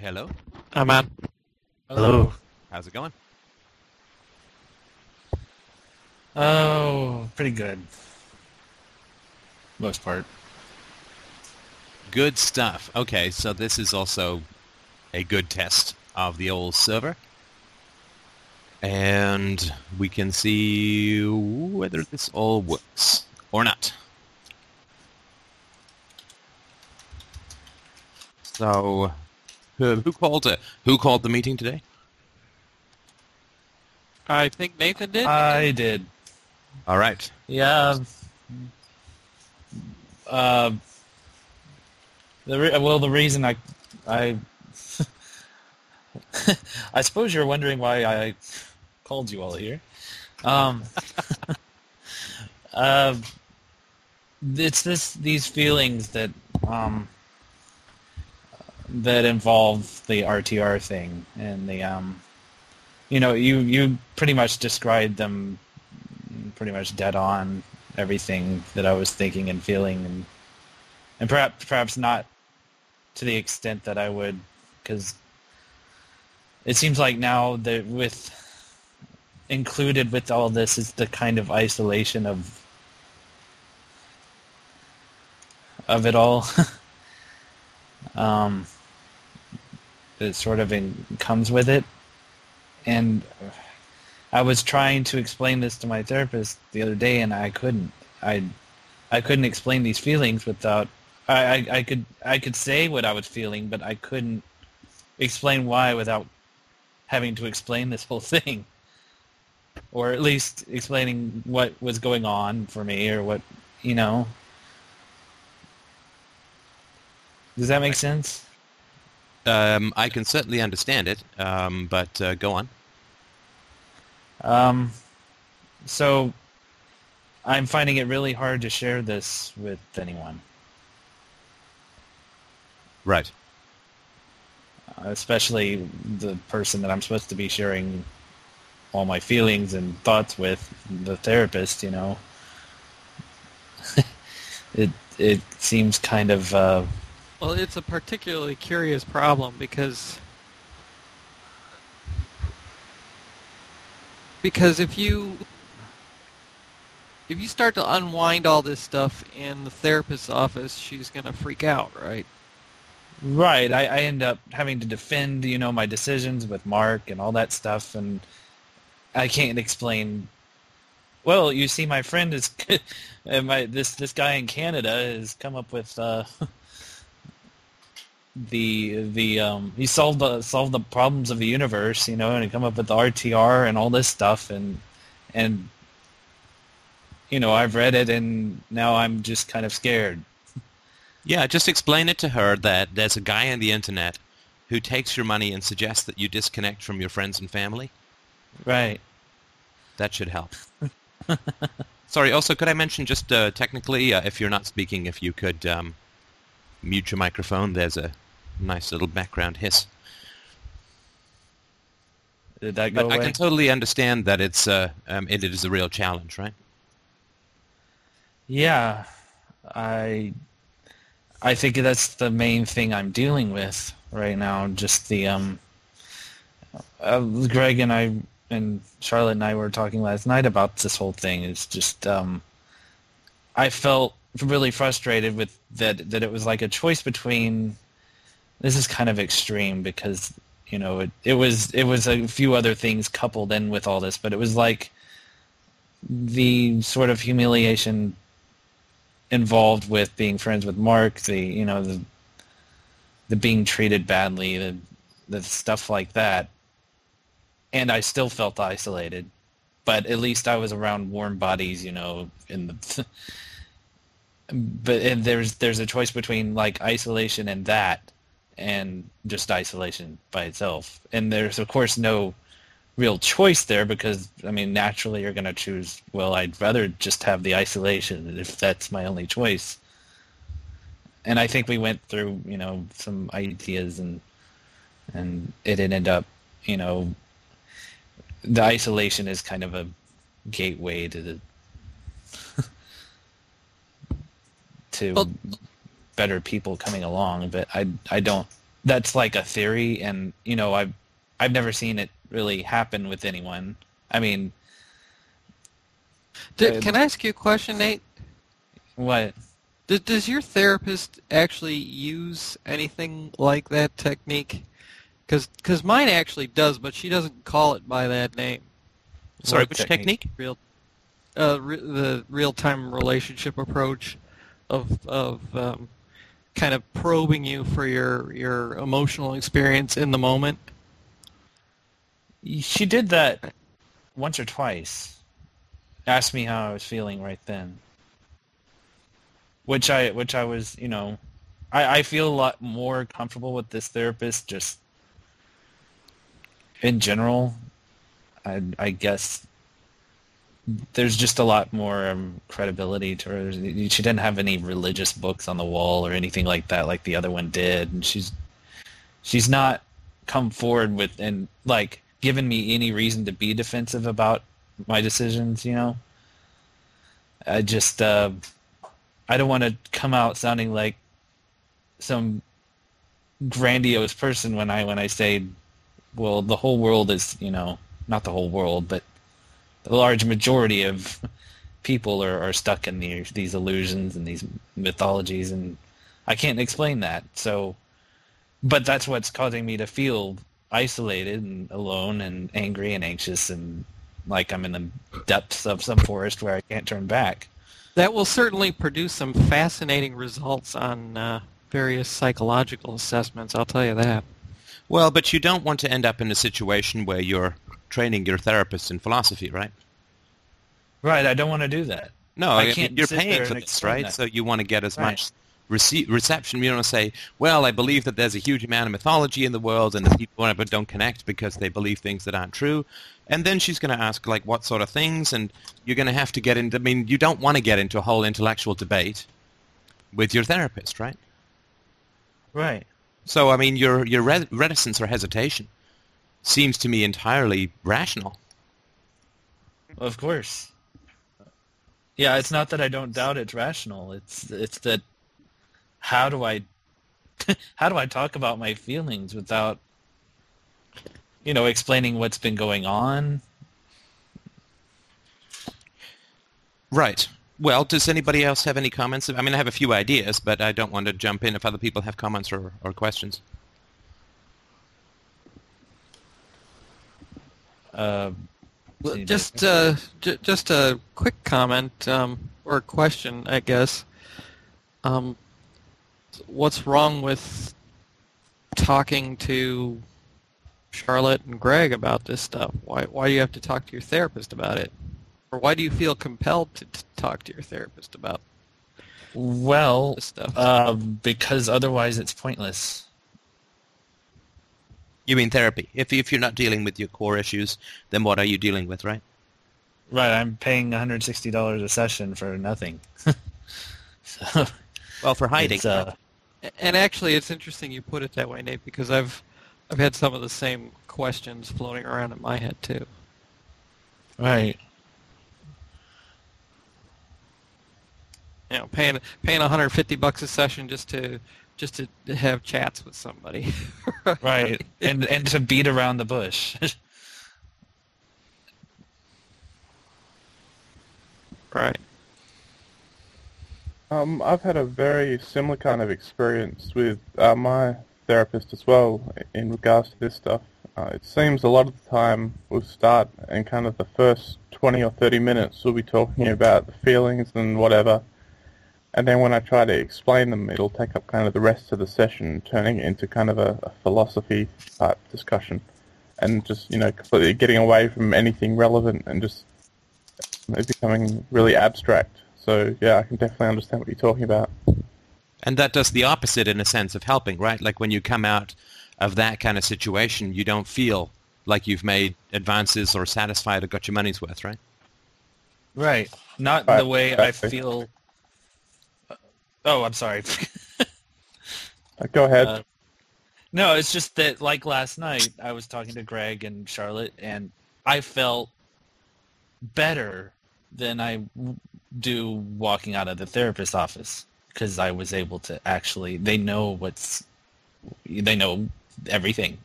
Hello. I'm on. Hello. How's it going? Oh, pretty good. Most part. Good stuff. Okay, so this is also a good test of the old server. And we can see whether this all works or not. So, who, who called it? Who called the meeting today? I think Nathan did. I did. All right. Yeah. Uh, the re- well, the reason I, I, I suppose you're wondering why I called you all here. Um, uh, it's this these feelings that um, that involve the RTR thing and the um, you know, you you pretty much described them pretty much dead on everything that I was thinking and feeling and and perhaps perhaps not to the extent that I would because it seems like now that with included with all this is the kind of isolation of of it all. Um it sort of in, comes with it and I was trying to explain this to my therapist the other day, and I couldn't. I I couldn't explain these feelings without. I, I, I could I could say what I was feeling, but I couldn't explain why without having to explain this whole thing, or at least explaining what was going on for me, or what you know. Does that make sense? Um, I can certainly understand it, um, but uh, go on. Um, so I'm finding it really hard to share this with anyone, Right. uh, especially the person that I'm supposed to be sharing all my feelings and thoughts with, the therapist. You know, it it seems kind of uh, well, it's a particularly curious problem because because if you if you start to unwind all this stuff in the therapist's office, she's gonna freak out, right? Right. I, I end up having to defend, you know, my decisions with Mark and all that stuff, and I can't explain. Well, you see, my friend is, my this this guy in Canada has come up with uh, the the um he solved the solved the problems of the universe, you know, and he come up with the RTR and all this stuff, and and you know, I've read it, and now I'm just kind of scared. Yeah, just explain it to her that there's a guy on the internet who takes your money and suggests that you disconnect from your friends and family. Right. That should help. Sorry, also, could I mention just uh, technically, uh, if you're not speaking, if you could um, mute your microphone, there's a nice little background hiss. Did that go But I can totally understand that it's uh, um, it is a real challenge, right? Yeah, I I think that's the main thing I'm dealing with right now. Just the um, uh, Greg and I and Charlotte and I were talking last night about this whole thing. It's just um, I felt really frustrated with that that it was like a choice between. This is kind of extreme because you know it it was it was a few other things coupled in with all this, but it was like the sort of humiliation involved with being friends with Mark, the you know the the being treated badly, the the stuff like that, and I still felt isolated, but at least I was around warm bodies, you know, in the. But and there's there's a choice between like isolation and that, and just isolation by itself, and there's of course no real choice there because I mean naturally you're going to choose well I'd rather just have the isolation if that's my only choice. And I think we went through, you know, some ideas and and it ended up, you know, the isolation is kind of a gateway to the to Well- better people coming along, but I I don't that's like a theory, and you know, I've I've never seen it really happen with anyone. I mean, Uh, can I ask you a question, Nate? what? D- does your therapist actually use anything like that technique? Because mine actually does, but she doesn't call it by that name. Sorry, What which technique? technique? Real, uh, re- the real-time relationship approach of of um, kind of probing you for your your emotional experience in the moment. She did that once or twice. Asked me how I was feeling right then. Which I which I was, you know, I, I feel a lot more comfortable with this therapist just in general. I I guess there's just a lot more um, credibility to her. She didn't have any religious books on the wall or anything like that, like the other one did, and she's she's not come forward with and like given me any reason to be defensive about my decisions. You know, I just uh, I don't want to come out sounding like some grandiose person when I when I say, well, the whole world is you know not the whole world, but the large majority of people are, are stuck in these these illusions and these mythologies, and I can't explain that. So, but that's what's causing me to feel isolated and alone and angry and anxious and like I'm in the depths of some forest where I can't turn back. That will certainly produce some fascinating results on uh, various psychological assessments. I'll tell you that. Well, but you don't want to end up in a situation where you're training your therapist in philosophy, right? Right, I don't want to do that. No, I I mean, can't you're paying for this, right? that. So you want to get as Right. much rece- reception. You don't want to say, well, I believe that there's a huge amount of mythology in the world and the people but don't connect because they believe things that aren't true. And then she's going to ask, like, what sort of things? And you're going to have to get into, I mean, you don't want to get into a whole intellectual debate with your therapist, right? Right. So, I mean, your, your re- reticence or hesitation seems to me entirely rational. Of course. Yeah, it's not that I don't doubt it's rational. It's it's that how do I how do I talk about my feelings without you know explaining what's been going on? Right. Well, does anybody else have any comments? I mean, I have a few ideas, but I don't want to jump in if other people have comments or, or questions. Uh, Well, Just uh, j- just a quick comment um, or question, I guess. Um, what's wrong with talking to Charlotte and Greg about this stuff? Why why do you have to talk to your therapist about it? Or why do you feel compelled to t- talk to your therapist about well, this stuff? um, because otherwise it's pointless. You mean therapy. If, if you're not dealing with your core issues, then what are you dealing with, right? Right, I'm paying $160 a session for nothing. so, Well, for hiding. it's, uh, And actually, it's interesting you put it that way, Nate, because I've I've had some of the same questions floating around in my head too. right. You know, paying paying 150 bucks a session just to just to have chats with somebody. Right. and and to beat around the bush. right. Um, I've had a very similar kind of experience with uh, my therapist as well in regards to this stuff. Uh, it seems a lot of the time we'll start and kind of the first 20 or 30 minutes we'll be talking about the feelings and whatever. And then when I try to explain them, it'll take up kind of the rest of the session, turning it into kind of a, a philosophy type discussion. And just, you know, completely getting away from anything relevant and just becoming really abstract. So yeah, I can definitely understand what you're talking about. And that does the opposite in a sense of helping, right? Like when you come out of that kind of situation, you don't feel like you've made advances or satisfied or got your money's worth, right? right. Not Right, the way I exactly. feel. Oh, I'm sorry. Uh, go ahead. Uh, no, it's just that like last night, I was talking to Greg and Charlotte, and I felt better than I do walking out of the therapist's office because I was able to actually. They know what's they know everything.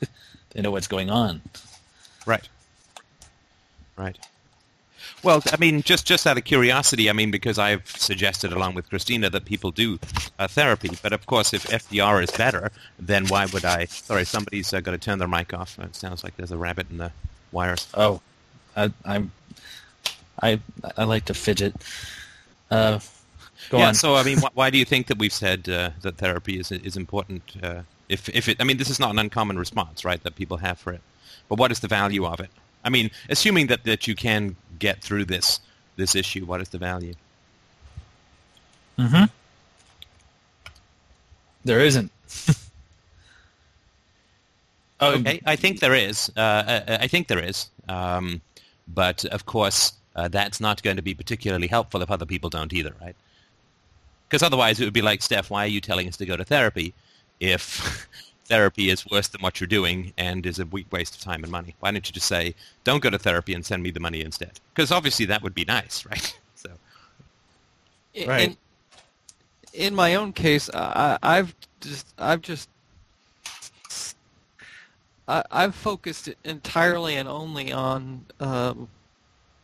they know what's going on. Right. Right. Well, I mean, just just out of curiosity, I mean, because I've suggested along with Christina that people do uh, therapy, but of course, if FDR is better, then why would I? Sorry, somebody's uh, got to turn their mic off. It sounds like there's a rabbit in the wires. Oh, I, I'm, I, I like to fidget. Uh, go yeah. on. So, I mean, wh- why do you think that we've said uh, that therapy is is important? Uh, if if it, I mean, this is not an uncommon response, right, that people have for it. But what is the value of it? I mean, assuming that, that you can get through this this issue, what is the value? Mm-hmm. There isn't. oh, Okay, I think there is. Uh, I, I think there is. Um, but of course, uh, that's not going to be particularly helpful if other people don't either, right? Because otherwise, it would be like, Steph, why are you telling us to go to therapy if therapy is worse than what you're doing and is a weak waste of time and money? Why don't you just say, don't go to therapy and send me the money instead? Because obviously that would be nice, right? So, In- Right. In, in my own case, I, I've just I've just I, I've focused entirely and only on um,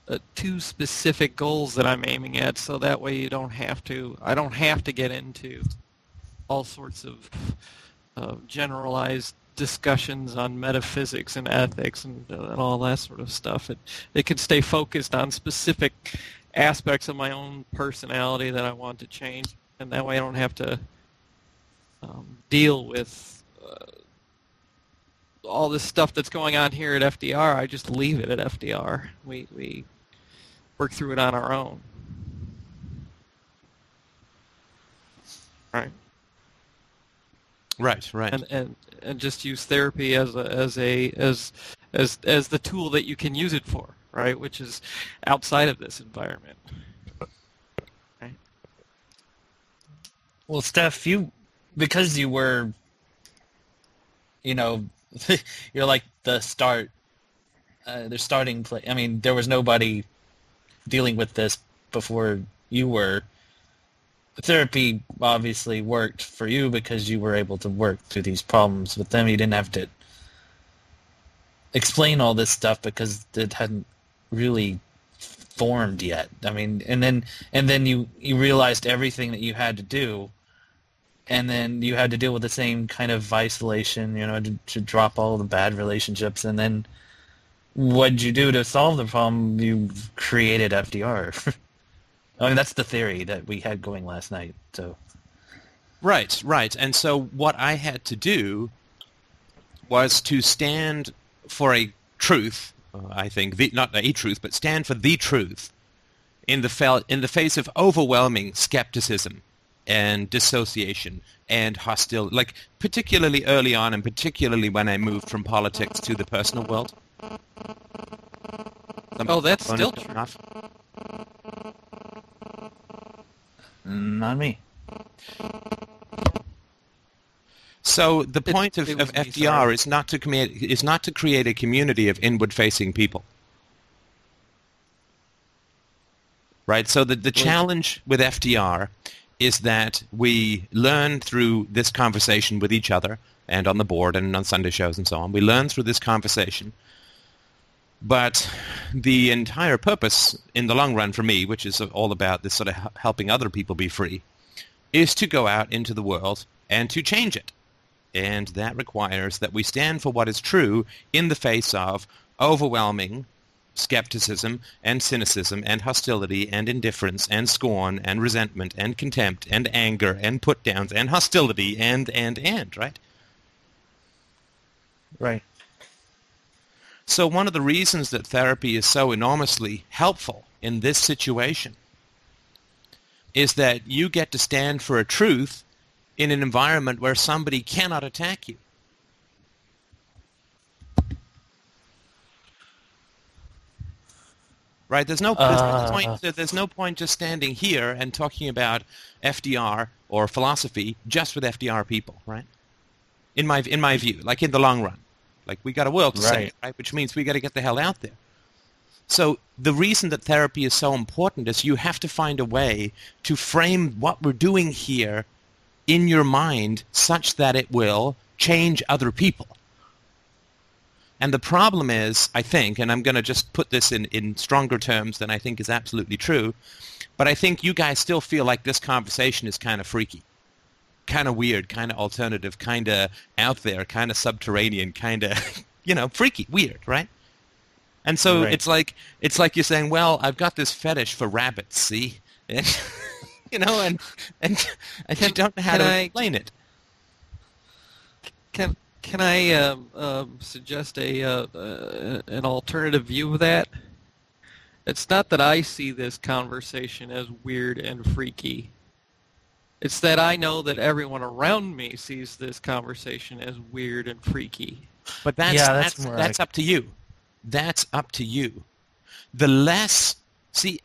uh, two specific goals that I'm aiming at, so that way you don't have to. I don't have to get into all sorts of uh, generalized discussions on metaphysics and ethics and, uh, and all that sort of stuff. It it can stay focused on specific aspects of my own personality that I want to change, and that way I don't have to um, deal with uh, all this stuff that's going on here at FDR. I just leave it at FDR. We we work through it on our own. Right. Right, right. and and and just use therapy as a as a as as as the tool that you can use it for, right? Which is outside of this environment. Right. Well, Steph, you because you were, you know, you're like the start, uh, the starting play. I mean, there was nobody dealing with this before you were. Therapy obviously worked for you because you were able to work through these problems with them. You didn't have to explain all this stuff because it hadn't really formed yet. I mean, and then and then you you realized everything that you had to do, and then you had to deal with the same kind of isolation, you know, to, to drop all the bad relationships, and then what'd you do to solve the problem? You created FDR. I mean, that's the theory that we had going last night. So Right, right. And so what I had to do was to stand for a truth, I think, the, not a truth, but stand for the truth in the, fel- in the face of overwhelming skepticism and dissociation and hostility, like particularly early on and particularly when I moved from politics to the personal world. Oh, that's still true. off. Mm, not me. So the It- point of, it of FDR sorry. is not to create is not to create a community of inward-facing people. Right. So the the challenge with FDR is that we learn through this conversation with each other and on the board and on Sunday shows and so on. We learn through this conversation. But the entire purpose in the long run for me, which is all about this sort of helping other people be free, is to go out into the world and to change it. And that requires that we stand for what is true in the face of overwhelming skepticism and cynicism and hostility and indifference and scorn and resentment and contempt and anger and put downs and hostility and, and, and, right? Right. So one of the reasons that therapy is so enormously helpful in this situation is that you get to stand for a truth in an environment where somebody cannot attack you. Right? There's no, there's, no Uh. point, there's no point just standing here and talking about FDR or philosophy just with FDR people, right? In my in my view, like in the long run. Like we got a world to Right. save, right? Which means we got to get the hell out there. So the reason that therapy is so important is you have to find a way to frame what we're doing here in your mind such that it will change other people. And the problem is, I think, and I'm going to just put this in, in stronger terms than I think is absolutely true, but I think you guys still feel like this conversation is kind of freaky, kind of weird, kind of alternative, kind of out there, kind of subterranean, kind of, you know, freaky, weird, right? And so Right. it's like it's like you're saying, well, I've got this fetish for rabbits, see, and, you know, and and Can- don't know how can to I- explain it. Can can I um, um, suggest a uh, uh, an alternative view of that? It's not that I see this conversation as weird and freaky. It's that I know that everyone around me sees this conversation as weird and freaky. But that's Yeah, that's that's that's, more up to you. That's up to you. The less see,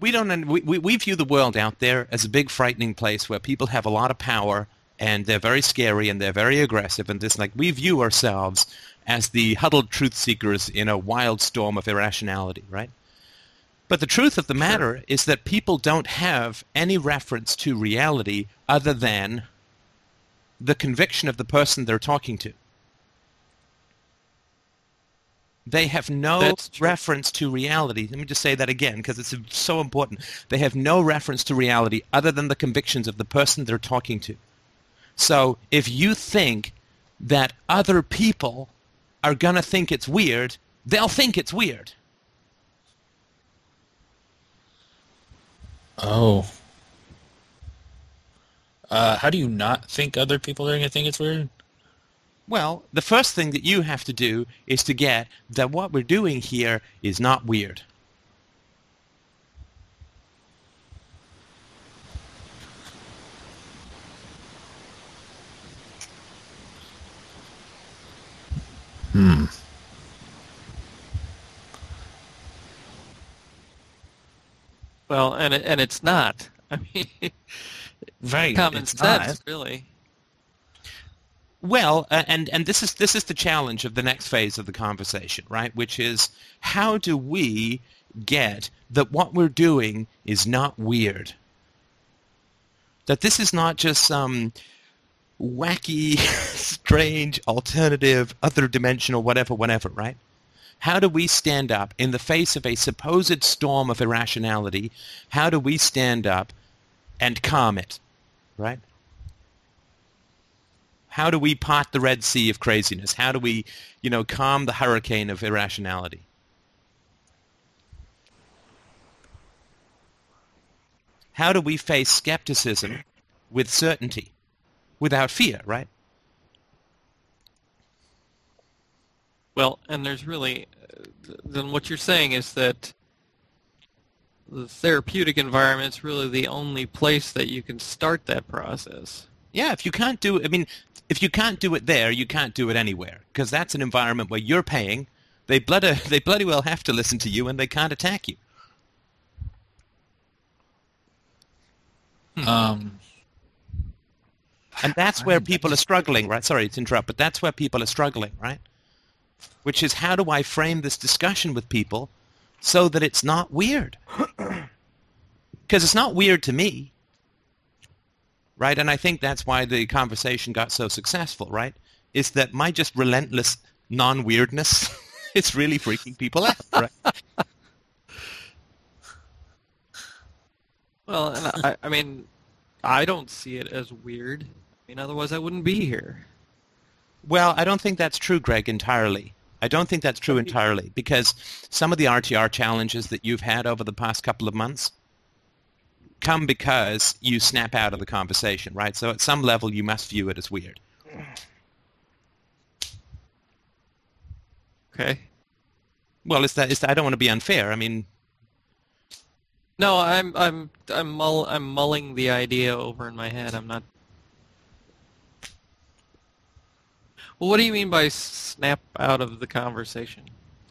we don't we we view the world out there as a big frightening place where people have a lot of power and they're very scary and they're very aggressive and this like we view ourselves as the huddled truth seekers in a wild storm of irrationality, right? But the truth of the matter is that people don't have any reference to reality other than the conviction of the person they're talking to. They have no reference to reality. Let me just say that again because it's so important. They have no reference to reality other than the convictions of the person they're talking to. So if you think that other people are going to think it's weird, they'll think it's weird. Oh. Uh, how do you not think other people are going to think it's weird? Well, the first thing that you have to do is to get that what we're doing here is not weird. Hmm. Well, and it, and it's not. I mean, Right. common it's sense, not. really. Well, uh, and and this is this is the challenge of the next phase of the conversation, right? Which is how do we get that what we're doing is not weird? That this is not just some wacky, strange, alternative, other dimensional, whatever, whatever, right? How do we stand up in the face of a supposed storm of irrationality? How do we stand up and calm it, right? How do we part the Red Sea of craziness? How do we, you know, calm the hurricane of irrationality? How do we face skepticism with certainty, without fear, right? Well, and there's really, uh, then what you're saying is that the therapeutic environment's really the only place that you can start that process. Yeah, if you can't do I mean, if you can't do it there, you can't do it anywhere because that's an environment where you're paying. They bloody, they bloody well have to listen to you and they can't attack you. Um, And that's I where think people are struggling, right? Sorry to interrupt, but that's where people are struggling, right? Which is how do I frame this discussion with people so that it's not weird? Because it's not weird to me, right? And I think that's why the conversation got so successful, right? Is that my just relentless non-weirdness is really freaking people out, right? Well, I, I mean, I don't see it as weird. I mean, otherwise I wouldn't be here. Well, I don't think that's true, Greg, entirely. I don't think that's true entirely because some of the RTR challenges that you've had over the past couple of months come because you snap out of the conversation, right? So at some level you must view it as weird. Okay. Well, it's that, it's that I don't want to be unfair. I mean, No, I'm I'm I'm mull, I'm mulling the idea over in my head. I'm not. Well, what do you mean by snap out of the conversation?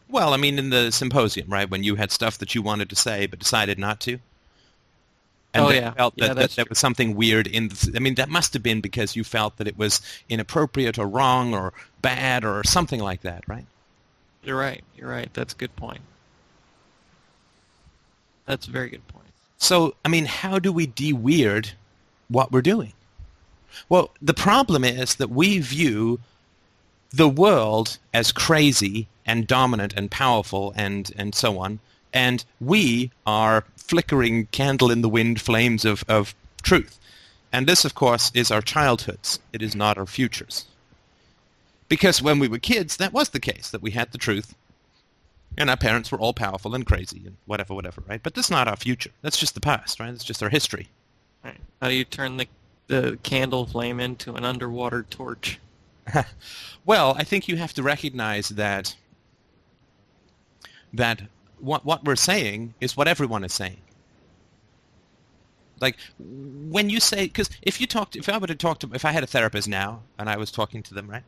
well, I mean in the symposium, right, when you had stuff that you wanted to say but decided not to. And Oh, yeah. felt Yeah, that, that that's there true. was something weird in. The, I mean, that must have been because you felt that it was inappropriate or wrong or bad or something like that, right? You're right. You're right. That's a good point. That's a very good point. So, I mean, how do we de-weird what we're doing? Well, the problem is that we view the world as crazy and dominant and powerful and, and so on, and we are flickering candle in the wind flames of, of truth. And this, of course, is our childhoods. It is not our futures. Because when we were kids, that was the case, that we had the truth, and our parents were all powerful and crazy and whatever, whatever, right? But that's not our future. That's just the past, right? It's just our history. Right. How do you turn the the candle flame into an underwater torch? well, I think you have to recognize that that what what we're saying is what everyone is saying. Like when you say, because if you talked, if I were to talk to, if I had a therapist now and I was talking to them, right?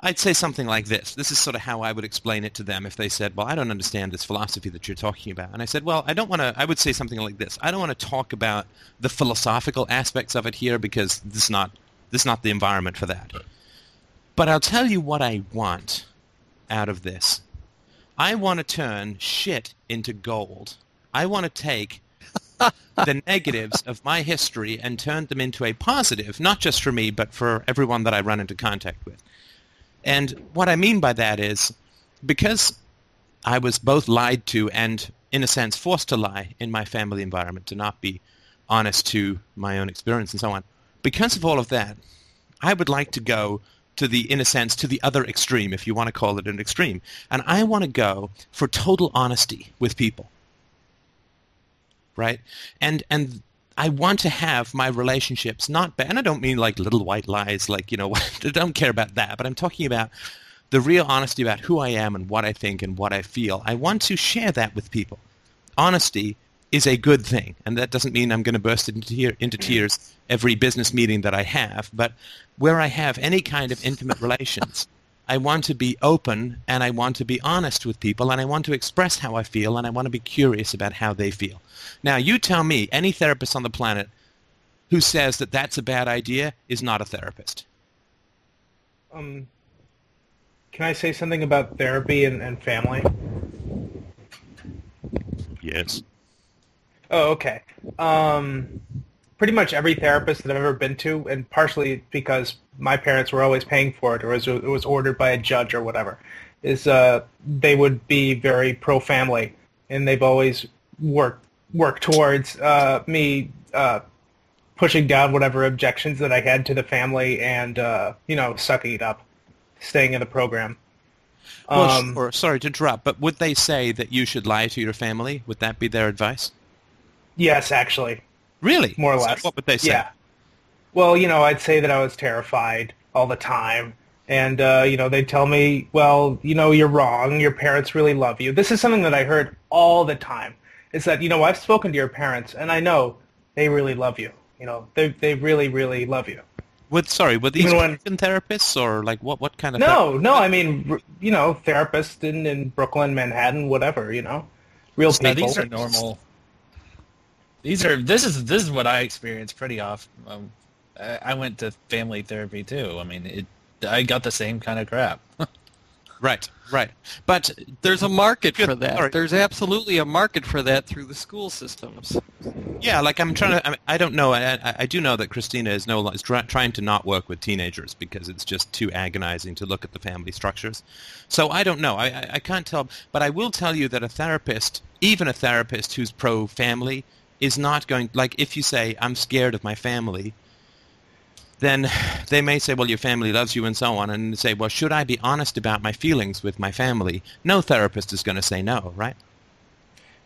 I'd say something like this. This is sort of how I would explain it to them if they said, well, I don't understand this philosophy that you're talking about. And I said, well, I don't want to, I would say something like this. I don't want to talk about the philosophical aspects of it here because this is not, this is not the environment for that. But I'll tell you what I want out of this. I want to turn shit into gold. I want to take the negatives of my history and turn them into a positive, not just for me, but for everyone that I run into contact with. And what I mean by that is because I was both lied to and, in a sense, forced to lie in my family environment, to not be honest to my own experience and so on. Because of all of that, I would like to go to the, in a sense, to the other extreme, if you want to call it an extreme. And I want to go for total honesty with people. Right? And, and I want to have my relationships not bad. And I don't mean like little white lies, like, you know, I don't care about that. But I'm talking about the real honesty about who I am and what I think and what I feel. I want to share that with people. Honesty is a good thing. And that doesn't mean I'm going to burst into, tear, into tears every business meeting that I have. But where I have any kind of intimate relations, I want to be open and I want to be honest with people and I want to express how I feel and I want to be curious about how they feel. Now, you tell me any therapist on the planet who says that that's a bad idea is not a therapist. Um, can I say something about therapy and, and family? Yes. Oh, okay. Um, pretty much every therapist that I've ever been to, and partially because my parents were always paying for it, or it was ordered by a judge or whatever, is uh, they would be very pro-family, and they've always worked worked towards uh, me uh, pushing down whatever objections that I had to the family, and uh, you know, sucking it up, staying in the program. Well, um, sure. Sorry to interrupt, but would they say that you should lie to your family? Would that be their advice? Yes, actually. Really? More or less. What would they say? Yeah. Well, you know, I'd say that I was terrified all the time. And, uh, you know, they'd tell me, well, you know, you're wrong. Your parents really love you. This is something that I heard all the time. Is that, you know, I've spoken to your parents, and I know they really love you. You know, they, they really, really love you. With sorry, were these when, therapists or like what? What kind of? No, no. I mean, you know, therapists in, in Brooklyn, Manhattan, whatever. You know, real people. These are normal these are this is this is what I experience pretty often. Um, I went to family therapy too. I mean, it I got the same kind of crap. right, right. But there's a market for that. There's absolutely a market for that through the school systems. Yeah, like I'm trying to. I, mean, I don't know. I, I, do know that Christina is no is try, trying to not work with teenagers because it's just too agonizing to look at the family structures. So I don't know. I, I, I can't tell. But I will tell you that a therapist, even a therapist who's pro family, is not going like if you say I'm scared of my family, then they may say, well, your family loves you and so on, and say, well, should I be honest about my feelings with my family? No therapist is going to say no, right?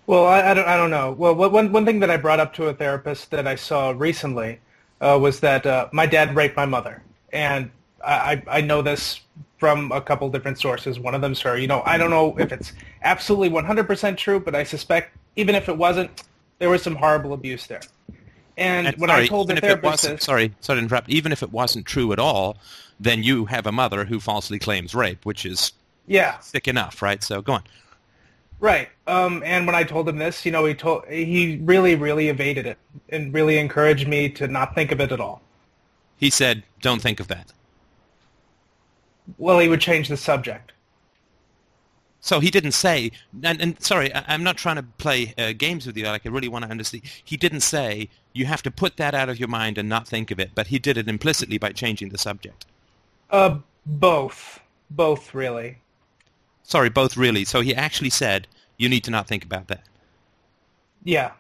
Well, I, I, don't, I don't know. Well, one, one thing that I brought up to a therapist that I saw recently uh, was that uh, my dad raped my mother. And I, I know this from a couple different sources. One of them's her. You know, I don't know if it's absolutely 100% true, but I suspect even if it wasn't, there was some horrible abuse there. And, and when sorry, I told the therapist this, sorry, sorry to interrupt. Even if it wasn't true at all, then you have a mother who falsely claims rape, which is yeah sick enough, right? So go on. Right. Um, and when I told him this, you know, he told he really, really evaded it and really encouraged me to not think of it at all. He said, "Don't think of that." Well, he would change the subject. So he didn't say, and, and sorry, I, am not trying to play uh, games with you. Like I really want to understand. He didn't say you have to put that out of your mind and not think of it, but he did it implicitly by changing the subject. Uh, both, both really. Sorry, both really. So he actually said you need to not think about that. Yeah.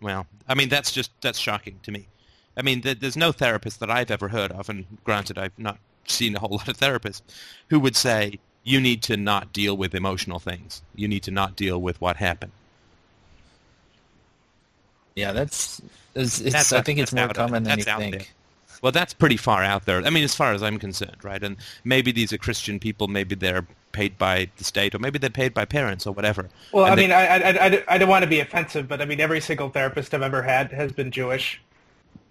Well, I mean that's just that's shocking to me. I mean, there's no therapist that I've ever heard of, and granted, I've not seen a whole lot of therapists who would say you need to not deal with emotional things. You need to not deal with what happened. Yeah, that's. It's, it's, that's I think it's more common than you think. There. Well, that's pretty far out there. I mean, as far as I'm concerned, right? And maybe these are Christian people. Maybe they're paid by the state, or maybe they're paid by parents, or whatever. Well, and I they, mean, I, I, I, I don't want to be offensive, but I mean, every single therapist I've ever had has been Jewish.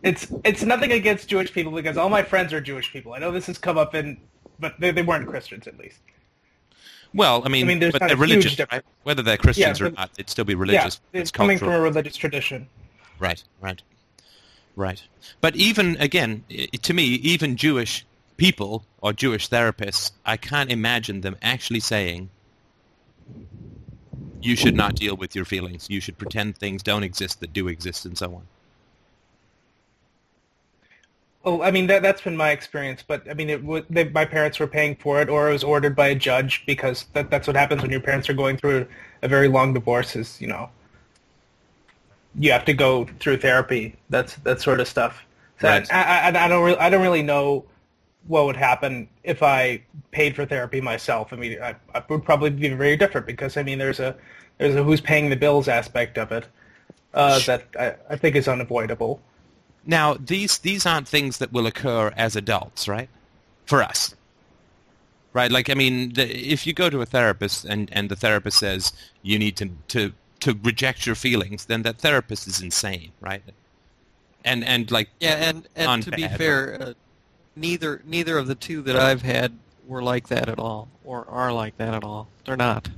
It's it's nothing against Jewish people because all my friends are Jewish people. I know this has come up in, but they, they weren't Christians at least. Well, I mean, I mean there's but they're religious, right? Whether they're Christians yeah, but, or not, they'd still be religious. Yeah, it's, coming cultural. from a religious tradition. Right, right, right. But even again, to me, even Jewish people or Jewish therapists, I can't imagine them actually saying, "You should not deal with your feelings. You should pretend things don't exist that do exist, and so on." Oh, I mean that that's been my experience, but I mean, it they, my parents were paying for it, or it was ordered by a judge because that that's what happens when your parents are going through a very long divorce. Is you know, you have to go through therapy. That's that sort of stuff. So right. I, I, I don't really I don't really know what would happen if I paid for therapy myself. I mean, I, I would probably be very different because I mean, there's a there's a who's paying the bills aspect of it uh, that I, I think is unavoidable. Now, these these aren't things that will occur as adults, right? For us, right? Like, I mean, the, if you go to a therapist and and the therapist says you need to to to reject your feelings, then that therapist is insane, right? And and like yeah, and and to be fair, uh, neither neither of the two that I've had were like that at all, or are like that at all. They're not.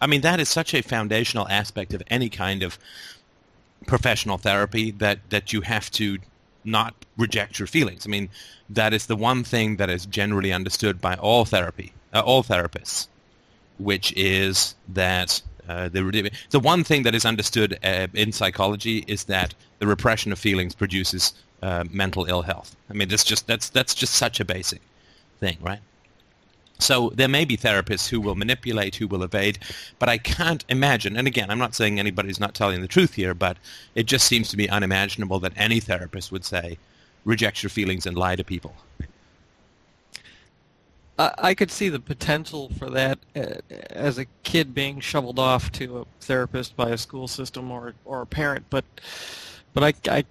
I mean, that is such a foundational aspect of any kind of professional therapy that that you have to not reject your feelings. I mean, that is the one thing that is generally understood by all therapy, uh, all therapists, which is that uh, the the one thing that is understood uh, in psychology is that the repression of feelings produces uh, mental ill health. I mean, that's just that's that's just such a basic thing, right? So there may be therapists who will manipulate, who will evade, but I can't imagine, and again, I'm not saying anybody's not telling the truth here, but it just seems to be unimaginable that any therapist would say, reject your feelings and lie to people. I could see the potential for that uh, as a kid being shoveled off to a therapist by a school system or or a parent, but but I, I,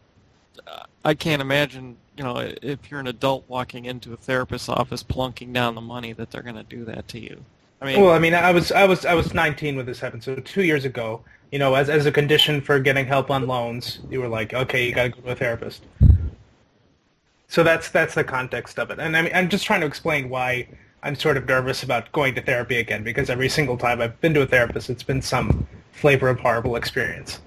I can't imagine you know, if you're an adult walking into a therapist's office plunking down the money, that they're going to do that to you. I mean, well, I mean, I was I was I was 19 when this happened, so two years ago. You know, as as a condition for getting help on loans, you were like, okay, you got to go to a therapist. So that's that's the context of it, and I mean, I'm just trying to explain why I'm sort of nervous about going to therapy again because every single time I've been to a therapist, it's been some flavor of horrible experience.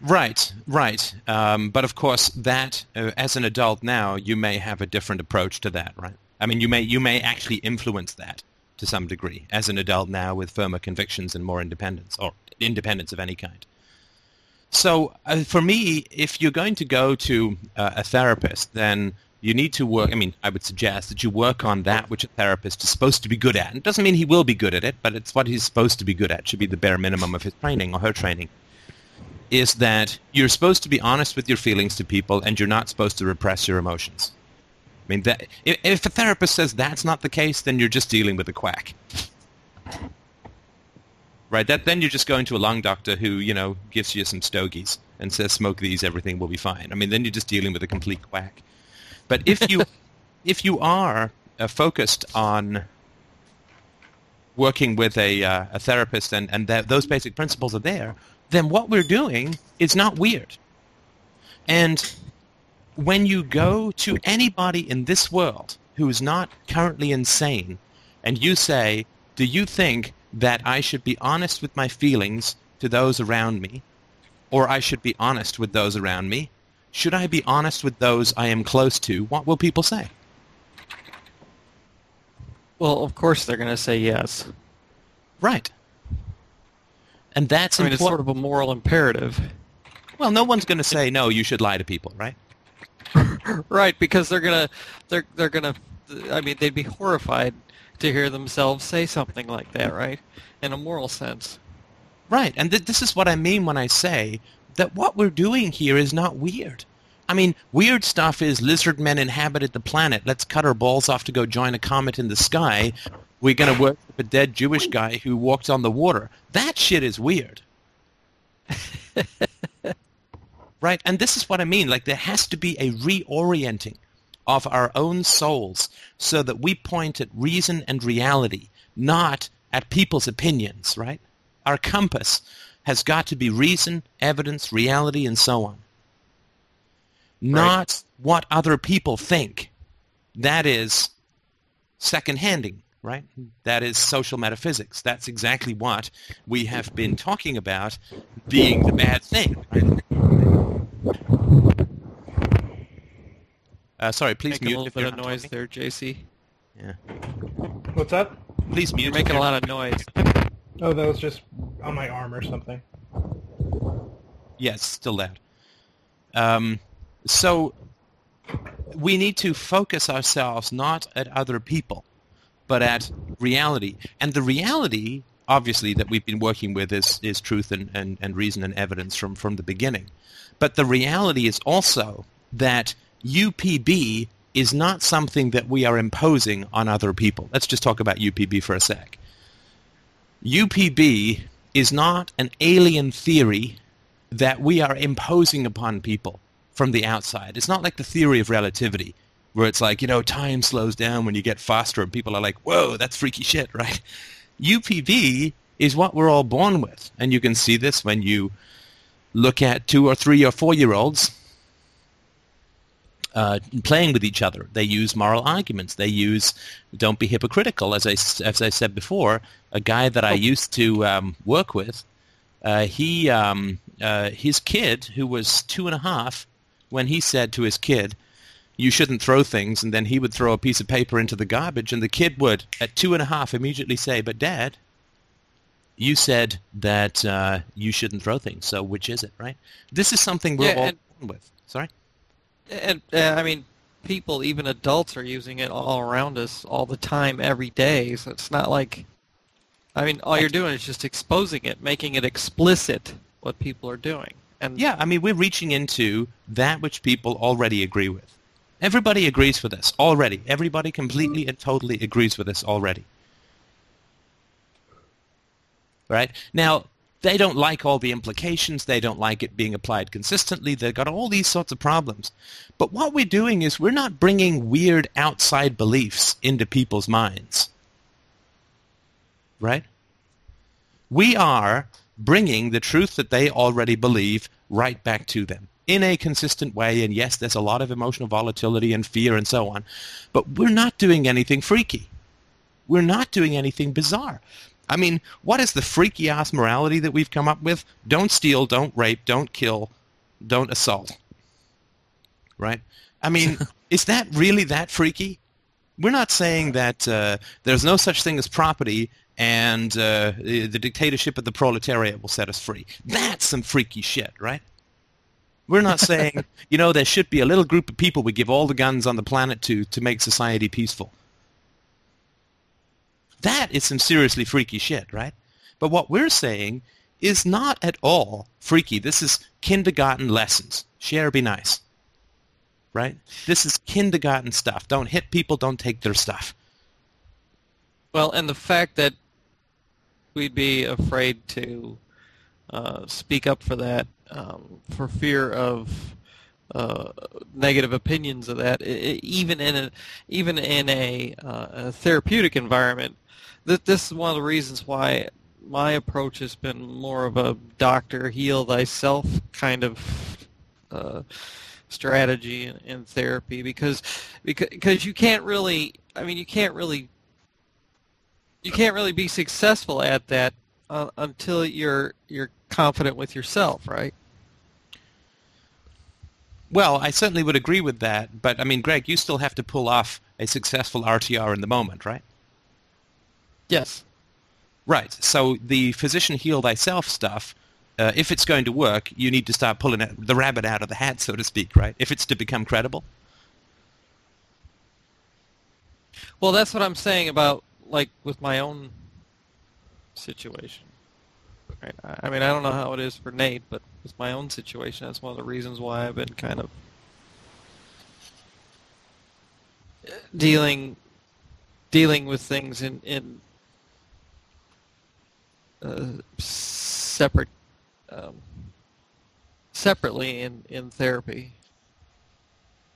Right, right. Um, but of course, that uh, as an adult now, you may have a different approach to that, right? I mean, you may you may actually influence that to some degree as an adult now with firmer convictions and more independence or independence of any kind. So uh, for me, if you're going to go to uh, a therapist, then you need to work. I mean, I would suggest that you work on that which a therapist is supposed to be good at. And It doesn't mean he will be good at it, but it's what he's supposed to be good at. Should be the bare minimum of his training or her training is that you're supposed to be honest with your feelings to people and you're not supposed to repress your emotions. I mean, that, if, a therapist says that's not the case, then you're just dealing with a quack. Right? That, then you're just going to a lung doctor who, you know, gives you some stogies and says, smoke these, everything will be fine. I mean, then you're just dealing with a complete quack. But if you, if you are uh, focused on working with a, uh, a therapist and, and those basic principles are there, then what we're doing is not weird. And when you go to anybody in this world who is not currently insane and you say, do you think that I should be honest with my feelings to those around me or I should be honest with those around me? Should I be honest with those I am close to? What will people say? Well, of course they're going to say yes. Right. And that's I mean, it's sort of a moral imperative. Well, no one's going to say no. You should lie to people, right? Right, because they're gonna, they're they're gonna. I mean, they'd be horrified to hear themselves say something like that, right? In a moral sense. Right, and th- this is what I mean when I say that what we're doing here is not weird. I mean, weird stuff is lizard men inhabited the planet. Let's cut our balls off to go join a comet in the sky. We're going to worship a dead Jewish guy who walked on the water. That shit is weird. right, and this is what I mean. Like, there has to be a reorienting of our own souls so that we point at reason and reality, not at people's opinions, right? Our compass has got to be reason, evidence, reality, and so on. Not what other people think. That is second-handing, right? That is social metaphysics. That's exactly what we have been talking about being the bad thing. Right? Uh, sorry, please Making a mute little if bit of noise talking. there, JC. Yeah. What's up? Please mute. You're making a you're- lot of noise. Oh, that was just on my arm or something. Yes, still loud. Um, so we need to focus ourselves not at other people, but at reality. And the reality, obviously, that we've been working with is, is truth and, and, and reason and evidence from, from the beginning. But the reality is also that UPB is not something that we are imposing on other people. Let's just talk about UPB for a sec. UPB is not an alien theory that we are imposing upon people from the outside. It's not like the theory of relativity, where it's like, you know, time slows down when you get faster and people are like, whoa, that's freaky shit, right? UPB is what we're all born with. And you can see this when you look at two or three or four-year-olds uh, playing with each other. They use moral arguments. They use don't be hypocritical. As I, as I said before, a guy that I used to um, work with, uh, he um, uh, his kid who was two and a half, when he said to his kid, "You shouldn't throw things," and then he would throw a piece of paper into the garbage, and the kid would, at two and a half, immediately say, "But Dad." You said that uh, you shouldn't throw things, so which is it, right? This is something we're Yeah, all and- with. Sorry. And uh, I mean, people, even adults, are using it all around us all the time, every day. So it's not like, I mean, all you're doing is just exposing it, making it explicit what people are doing. And Yeah, I mean, we're reaching into that which people already agree with. Everybody agrees with this already. Everybody completely and totally agrees with this already. Right? Now, they don't like all the implications. They don't like it being applied consistently. They've got all these sorts of problems. But what we're doing is we're not bringing weird outside beliefs into people's minds. Right? We are bringing the truth that they already believe right back to them in a consistent way. And yes, there's a lot of emotional volatility and fear and so on. But we're not doing anything freaky. We're not doing anything bizarre. I mean, what is the freaky ass morality that we've come up with? Don't steal, don't rape, don't kill, don't assault. Right? I mean, is that really that freaky? We're not saying that uh, there's no such thing as property and uh, the the dictatorship of the proletariat will set us free. That's some freaky shit, right? We're not saying, you know, there should be a little group of people we give all the guns on the planet to to make society peaceful. That is some seriously freaky shit, right? But what we're saying is not at all freaky. This is kindergarten lessons. Share, be nice. Right? This is kindergarten stuff. Don't hit people, don't take their stuff. Well, and the fact that we'd be afraid to uh, speak up for that um, for fear of uh, negative opinions of that, i- i- even in a even in a, uh, a therapeutic environment. Th- this is one of the reasons why my approach has been more of a doctor heal thyself kind of uh, strategy in, in therapy because because because you can't really I mean you can't really you can't really be successful at that uh, until you're you're confident with yourself, right? Well, I certainly would agree with that, but I mean, Greg, you still have to pull off a successful RTR in the moment, right? Yes. Right. So the physician heal thyself stuff, uh, if it's going to work, you need to start pulling the rabbit out of the hat, so to speak, right? If it's to become credible. Well, that's what I'm saying about like with my own situation. Right. I mean, I don't know how it is for Nate, but with my own situation, that's one of the reasons why I've been kind of dealing dealing with things in in uh, separate um, separately in in therapy.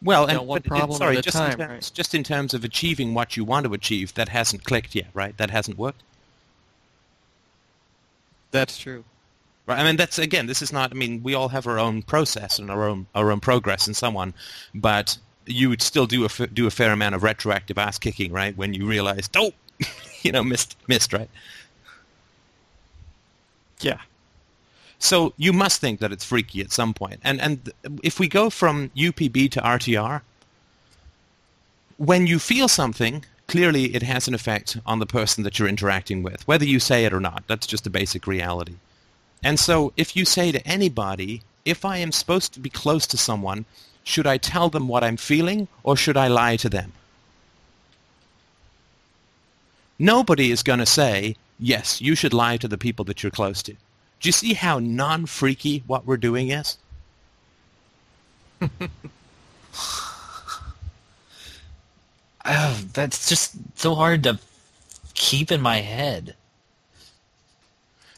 Well, You and know, one problem sorry, at a just time, in terms, right? just in terms of achieving what you want to achieve, that hasn't clicked yet, right? That hasn't worked. That's true. Right. I mean, that's again. This is not. I mean, we all have our own process and our own our own progress and so on. But you would still do a f- do a fair amount of retroactive ass kicking, right? When you realize, oh, you know, missed missed, right? Yeah. So you must think that it's freaky at some point. And and if we go from UPB to RTR, when you feel something, clearly it has an effect on the person that you're interacting with, whether you say it or not. That's just a basic reality. And so if you say to anybody, if I am supposed to be close to someone, should I tell them what I'm feeling or should I lie to them? Nobody is going to say, yes, you should lie to the people that you're close to. Do you see how non-freaky what we're doing is? Oh, that's just so hard to keep in my head.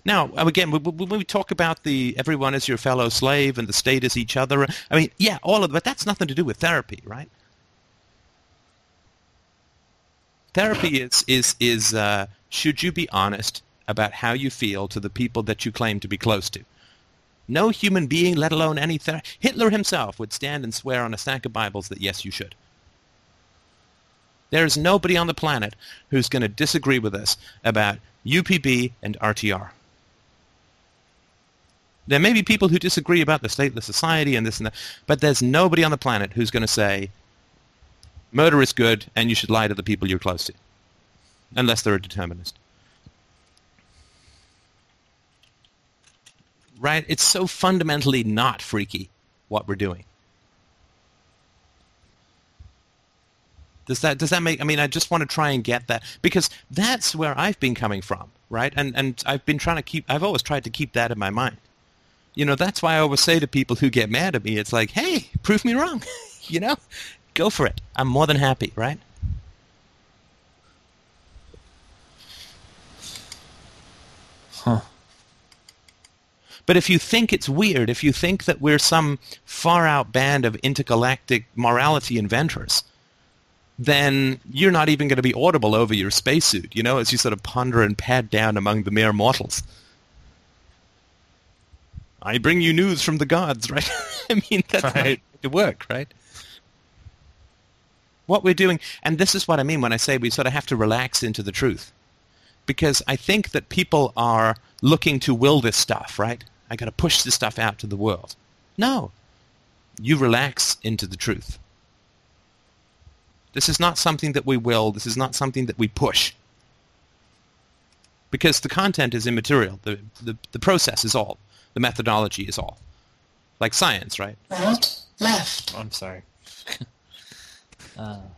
Now, um, again, when we talk about the everyone is your fellow slave and the state is each other, I mean, yeah, all of that. but that's nothing to do with therapy, right? Therapy is is is uh, should you be honest about how you feel to the people that you claim to be close to? No human being, let alone any ther- Hitler himself would stand and swear on a stack of Bibles that yes, you should. There is nobody on the planet who's going to disagree with us about UPB and RTR. There may be people who disagree about the stateless society and this and that, but there's nobody on the planet who's going to say murder is good and you should lie to the people you're close to, unless they're a determinist. Right? It's so fundamentally not freaky what we're doing. Does that does that make? I mean, I just want to try and get that because that's where I've been coming from, right? And and I've been trying to keep. I've always tried to keep that in my mind. You know, that's why I always say to people who get mad at me, it's like, hey, prove me wrong. you know, go for it. I'm more than happy, right? Huh. But if you think it's weird, if you think that we're some far-out band of intergalactic morality inventors, then you're not even going to be audible over your spacesuit, you know, as you sort of ponder and pad down among the mere mortals. I bring you news from the gods, right? I mean, that's Right. to work, right? What we're doing, and this is what I mean when I say we sort of have to relax into the truth. Because I think that people are looking to will this stuff, right? I got to push this stuff out to the world. No. You relax into the truth. This is not something that we will. This is not something that we push. Because the content is immaterial. The, the, the process is all. The methodology is all. Like science, right? Right, left. I'm sorry. uh,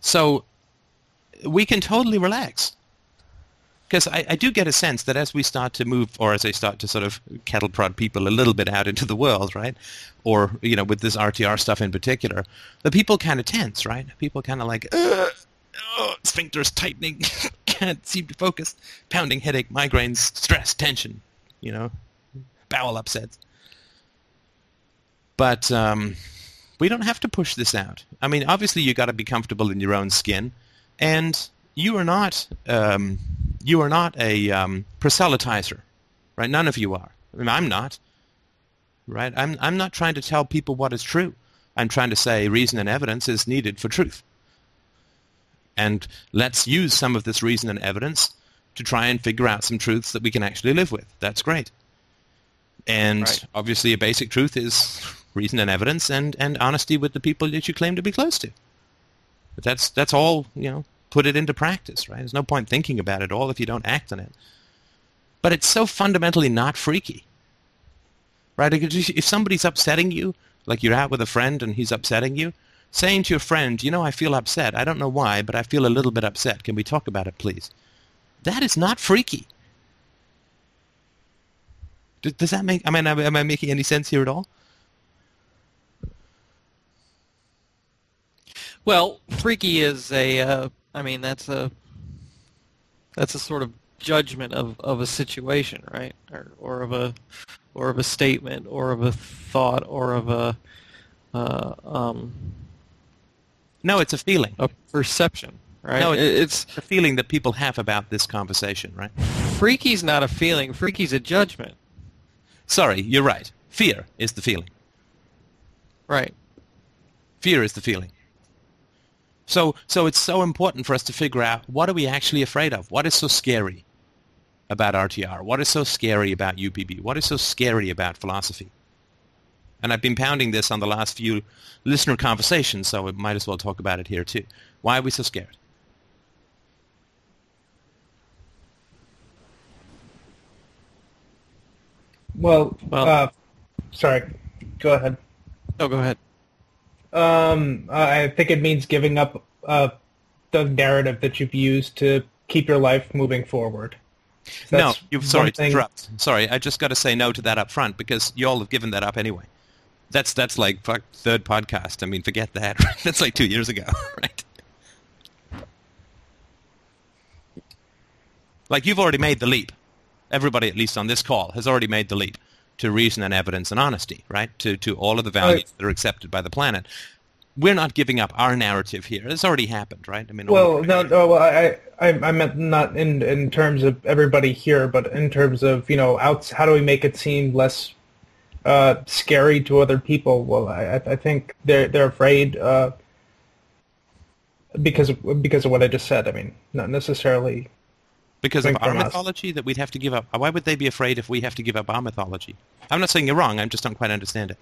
So we can totally relax. Because I, I do get a sense that as we start to move, or as I start to sort of cattle prod people a little bit out into the world, right? Or, you know, with this RTR stuff in particular, the people kind of tense, right? People kind of like, oh, sphincters tightening, can't seem to focus, pounding headache, migraines, stress, tension, you know, bowel upsets. But um, we don't have to push this out. I mean, obviously you got to be comfortable in your own skin, and you are not um, you are not a um, proselytizer, right? None of you are. I mean, I'm not, right? I'm I'm not trying to tell people what is true. I'm trying to say reason and evidence is needed for truth, and let's use some of this reason and evidence to try and figure out some truths that we can actually live with. That's great. And Right. obviously, a basic truth is reason and evidence, and, and honesty with the people that you claim to be close to. But that's that's all you know. Put it into practice, right? There's no point thinking about it all if you don't act on it. But it's so fundamentally not freaky, right? If somebody's upsetting you, like you're out with a friend and he's upsetting you, saying to your friend, you know, I feel upset. I don't know why, but I feel a little bit upset. Can we talk about it, please? That is not freaky. Does, that make, I mean, am I making any sense here at all? Well, freaky is a, uh, I mean, that's a, that's a sort of judgment of, of a situation, right? Or, or of a, or of a statement, or of a thought, or of a, uh, um, no, it's a feeling. A perception, right? No, it's, it's a feeling that people have about this conversation, right? Freaky's not a feeling. Freaky's a judgment. Sorry, you're right. Fear is the feeling. Right. Fear is the feeling. So, so it's so important for us to figure out what are we actually afraid of? What is so scary about RTR? What is so scary about UPB? What is so scary about philosophy? And I've been pounding this on the last few listener conversations, so we might as well talk about it here too. Why are we so scared? Well, well uh, sorry. Go ahead. Oh, go ahead. Um, I think it means giving up uh, the narrative that you've used to keep your life moving forward. So no, you sorry to interrupt. Sorry, I just got to say no to that up front because you all have given that up anyway. That's that's like fuck, third podcast. I mean, forget that. Right? That's like two years ago, right? Like you've already made the leap. Everybody, at least on this call, has already made the leap to reason and evidence and honesty, right? To to all of the values right. that are accepted by the planet. We're not giving up our narrative here. It's already happened, right? I mean, well, no, no. Well, I, I, I meant not in in terms of everybody here, but in terms of you know, outs. How do we make it seem less uh, scary to other people? Well, I, I think they're they're afraid uh, because of, because of what I just said. I mean, not necessarily because of our mythology that we'd have to give up. Why would they be afraid if we have to give up our mythology? I'm not saying you're wrong. I just don't quite understand it.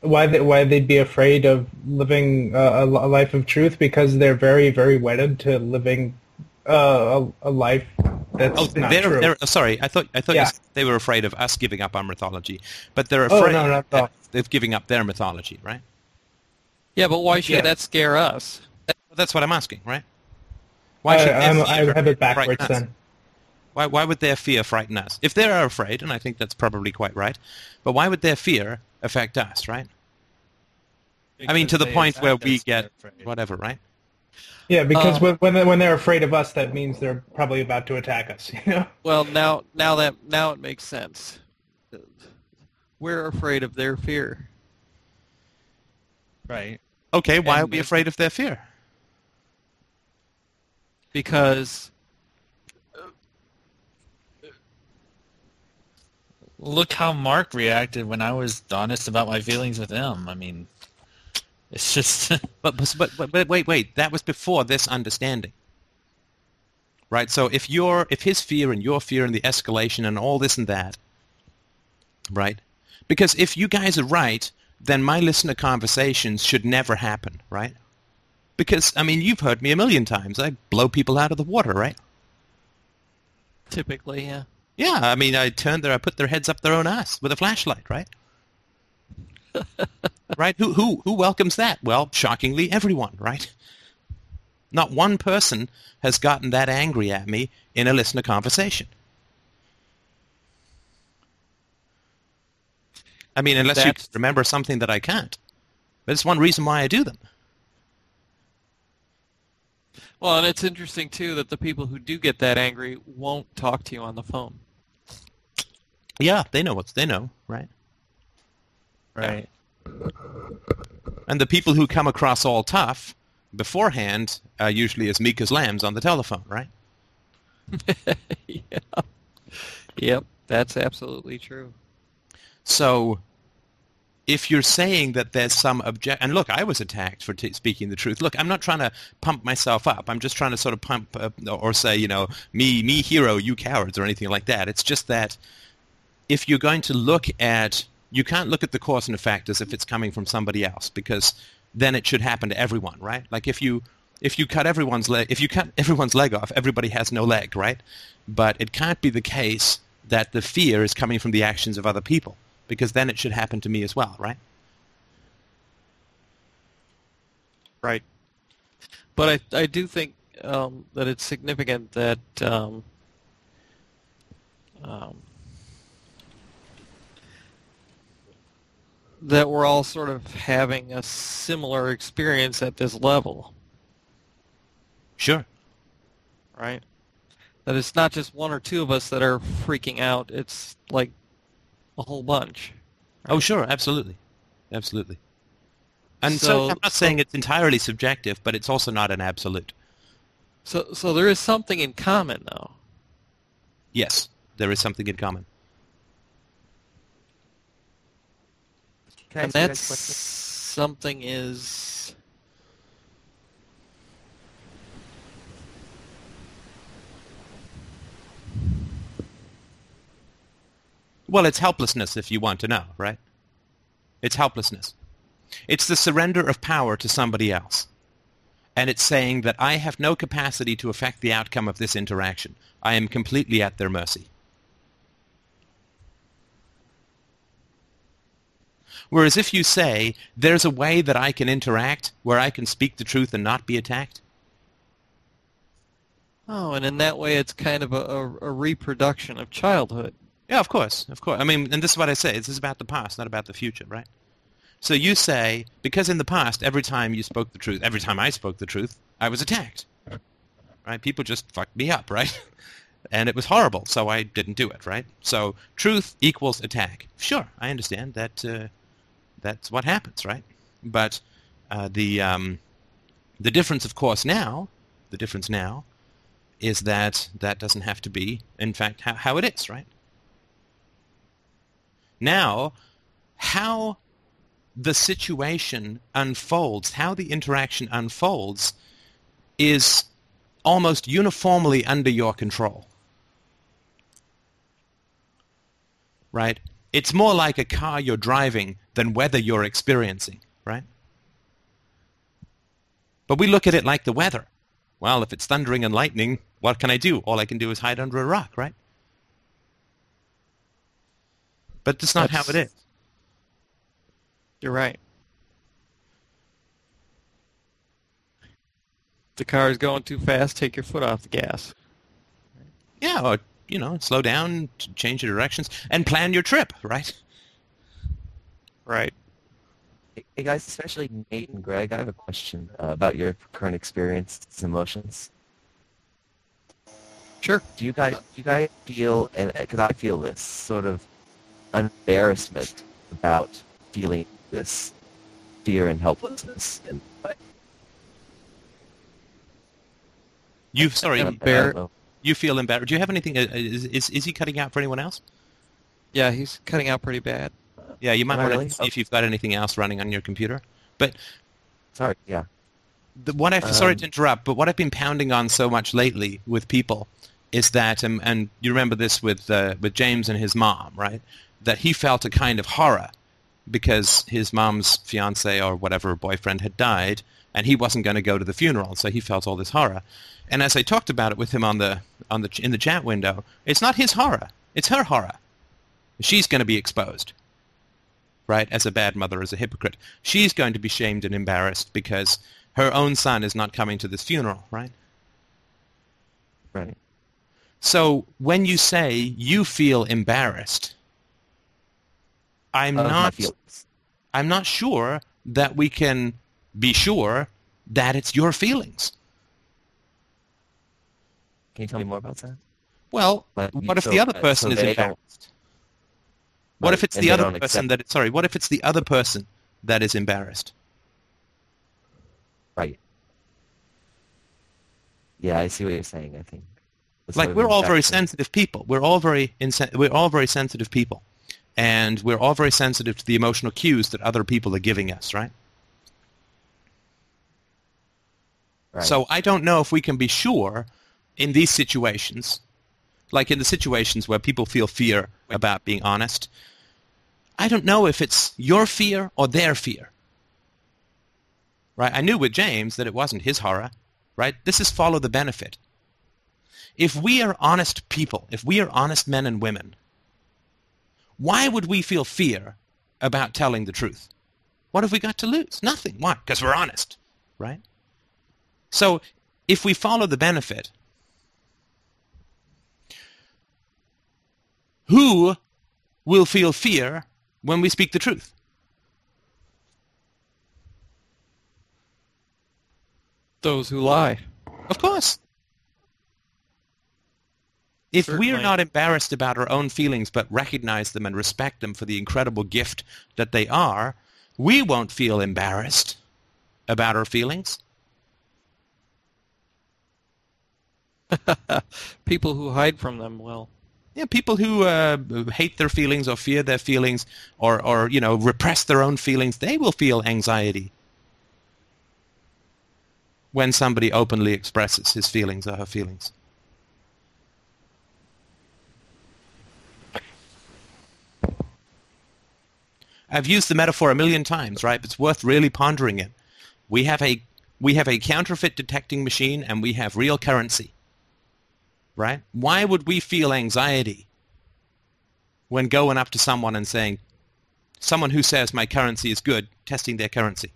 Why they, why they'd be afraid of living uh, a, a, life of truth? Because they're very very wedded to living uh, a, a, life that's oh, not they're, true. They're, sorry, I thought I thought yeah. they were afraid of us giving up our mythology, but they're afraid oh, no, no, of giving up their mythology, right? Yeah, but why should yeah. that scare us? That's what I'm asking, right? Why should I, I have it backwards then. Why, why would their fear frighten us? If they're afraid, and I think that's probably quite right, but why would their fear affect us, right? Because I mean, to the point where we get whatever, right? Yeah, because uh, when when they're afraid of us, that means they're probably about to attack us. You know. Well, now now that now it makes sense. We're afraid of their fear. Right. Okay, why and are we afraid of their fear? Because look how Mark reacted when I was honest about my feelings with him. I mean, it's just. but, but but but wait wait that was before this understanding. Right. So if your if his fear and your fear and the escalation and all this and that. Right. Because if you guys are right, then my listener conversations should never happen. Right. Because I mean, you've heard me a million times. I blow people out of the water, right? Typically, yeah. Yeah, I mean, I turn their, I put their heads up their own ass with a flashlight, right? right? Who who who welcomes that? Well, shockingly, everyone, right? Not one person has gotten that angry at me in a listener conversation. I mean, unless That's... you remember something that I can't. But it's one reason why I do them. Well, and it's interesting too that the people who do get that angry won't talk to you on the phone. Yeah, they know what they know, right? Right. Yeah. And the people who come across all tough beforehand are usually as meek as lambs on the telephone, right? yeah. Yep, that's absolutely true. So if you're saying that there's some object, and look, I was attacked for t- speaking the truth. Look, I'm not trying to pump myself up. I'm just trying to sort of pump uh, or say, you know, me, me hero, you cowards, or anything like that. It's just that if you're going to look at, you can't look at the cause and effect as if it's coming from somebody else because then it should happen to everyone, right? Like if you if you cut everyone's leg, if you cut everyone's leg off, everybody has no leg, right? But it can't be the case that the fear is coming from the actions of other people, because then it should happen to me as well, right? Right. But I, I do think um, that it's significant that um, um, that we're all sort of having a similar experience at this level, Sure. right? That it's not just one or two of us that are freaking out. It's like a whole bunch. Oh, sure, absolutely, absolutely. And so, So- I'm not saying it's entirely subjective, but it's also not an absolute. So, so there is something in common, though. Yes, there is something in common. Can I and ask you guys a that's something is Well, it's helplessness, if you want to know, right? It's helplessness. It's the surrender of power to somebody else. And it's saying that I have no capacity to affect the outcome of this interaction. I am completely at their mercy. Whereas if you say, there's a way that I can interact where I can speak the truth and not be attacked, oh, and in that way, it's kind of a, a, reproduction of childhood. Yeah, of course, of course. I mean, and this is what I say. This is about the past, not about the future, right? So you say, because in the past, every time you spoke the truth, every time I spoke the truth, I was attacked. Right? People just fucked me up, right? And it was horrible, so I didn't do it, right? So truth equals attack. Sure, I understand that. Uh, that's what happens, right? But uh, the um, the difference, of course, now, the difference now, is that that doesn't have to be, in fact, how, how it is, right? Now, how the situation unfolds, how the interaction unfolds, is almost uniformly under your control. Right? It's more like a car you're driving than weather you're experiencing, right? But we look at it like the weather. Well, if it's thundering and lightning, what can I do? All I can do is hide under a rock, right? But that's not how it is. You're right. The car is going too fast. Take your foot off the gas. Yeah, or you know, slow down, t- change your directions, and plan your trip, right? Right. Hey guys, especially Nate and Greg, I have a question uh, about your current experience and emotions. Sure. Do you guys, do you guys feel, and because I feel this sort of embarrassment about feeling this fear and helplessness, and You sorry, and Embar- you feel embarrassed. Do you have anything? Uh, is, is is he cutting out for anyone else? Yeah, he's cutting out pretty bad. Yeah, you might Am want really? to see if you've got anything else running on your computer. But Sorry, yeah. the, what I've sorry Um, to interrupt, but what I've been pounding on so much lately with people is that, um, and you remember this with uh, with James and his mom, right? That he felt a kind of horror because his mom's fiance or whatever boyfriend had died, and he wasn't going to go to the funeral, so he felt all this horror. And as I talked about it with him on the on the in the chat window, it's not his horror; it's her horror. She's going to be exposed right, as a bad mother, as a hypocrite. She's going to be shamed and embarrassed because her own son is not coming to this funeral, right? Right. So when you say you feel embarrassed, I'm not. I'm not sure that we can be sure that it's your feelings. Can you tell me more about that? Well, But what if so- the other person so is embarrassed? What Right, if it's the other person accept- that sorry, what if it's the other person that is embarrassed? Right. Yeah, I see what you're saying. I think. The like we're all very sensitive people. We're all very insen- we're all very sensitive people, and we're all very sensitive to the emotional cues that other people are giving us, right? Right. So I don't know if we can be sure in these situations, like in the situations where people feel fear about being honest. I don't know if it's your fear or their fear. Right? I knew with James that it wasn't his horror. right? This is follow the benefit. If we are honest people, if we are honest men and women, why would we feel fear about telling the truth? What have we got to lose? Nothing. Why? Because we're honest, right? So if we follow the benefit, who will feel fear when we speak the truth? Those who lie. Of course. If we are not embarrassed about our own feelings but recognize them and respect them for the incredible gift that they are, we won't feel embarrassed about our feelings. People who hide from them will. Yeah, people who uh, hate their feelings or fear their feelings or, or, you know, repress their own feelings, they will feel anxiety when somebody openly expresses his feelings or her feelings. I've used the metaphor a million times, right? But It's worth really pondering it. We have a we have a counterfeit detecting machine and we have real currency. Right? Why would we feel anxiety when going up to someone and saying someone who says my currency is good, testing their currency?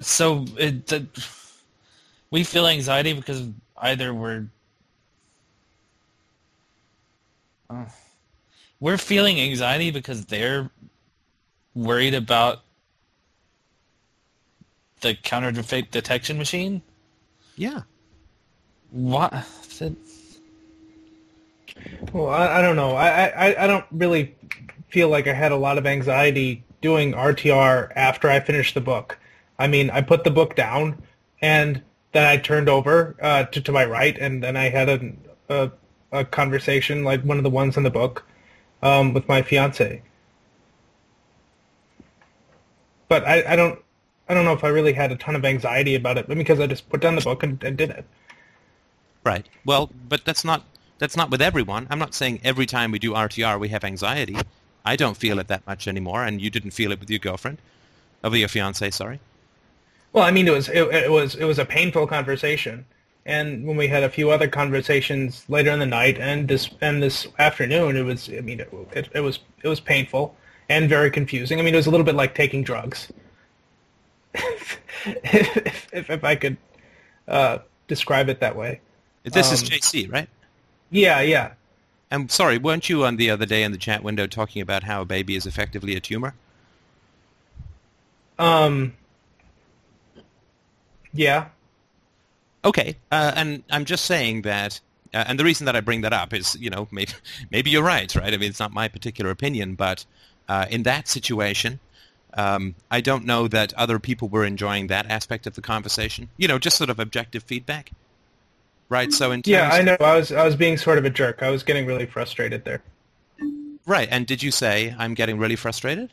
So it, the, we feel anxiety because either we're uh, we're feeling anxiety because they're worried about the counterfeit detection machine. Yeah. What? That- Well, I, I don't know. I, I, I don't really feel like I had a lot of anxiety doing RTR after I finished the book. I mean, I put the book down and then I turned over uh, to, to my right and then I had a, a, a conversation like one of the ones in the book um, with my fiance. But I, I don't I don't know if I really had a ton of anxiety about it because I just put down the book and, and did it. Right. Well, but that's not that's not with everyone. I'm not saying every time we do RTR we have anxiety. I don't feel it that much anymore, and you didn't feel it with your girlfriend, of your fiance. Sorry. Well, I mean, it was it, it was it was a painful conversation, and when we had a few other conversations later in the night and this and this afternoon, it was I mean, it, it, it was it was painful and very confusing. I mean, it was a little bit like taking drugs, if, if if I could uh, describe it that way. This is Um, JC, right? Yeah, yeah. I'm sorry, weren't you on the other day in the chat window talking about how a baby is effectively a tumor? Um, yeah. Okay, uh, and I'm just saying that, uh, and the reason that I bring that up is, you know, maybe maybe you're right, right? I mean, it's not my particular opinion, but uh, in that situation, um, I don't know that other people were enjoying that aspect of the conversation. You know, just sort of objective feedback, right? So in terms, Yeah, I know. I was I was being sort of a jerk. I was getting really frustrated there. right? And did you say I'm getting really frustrated?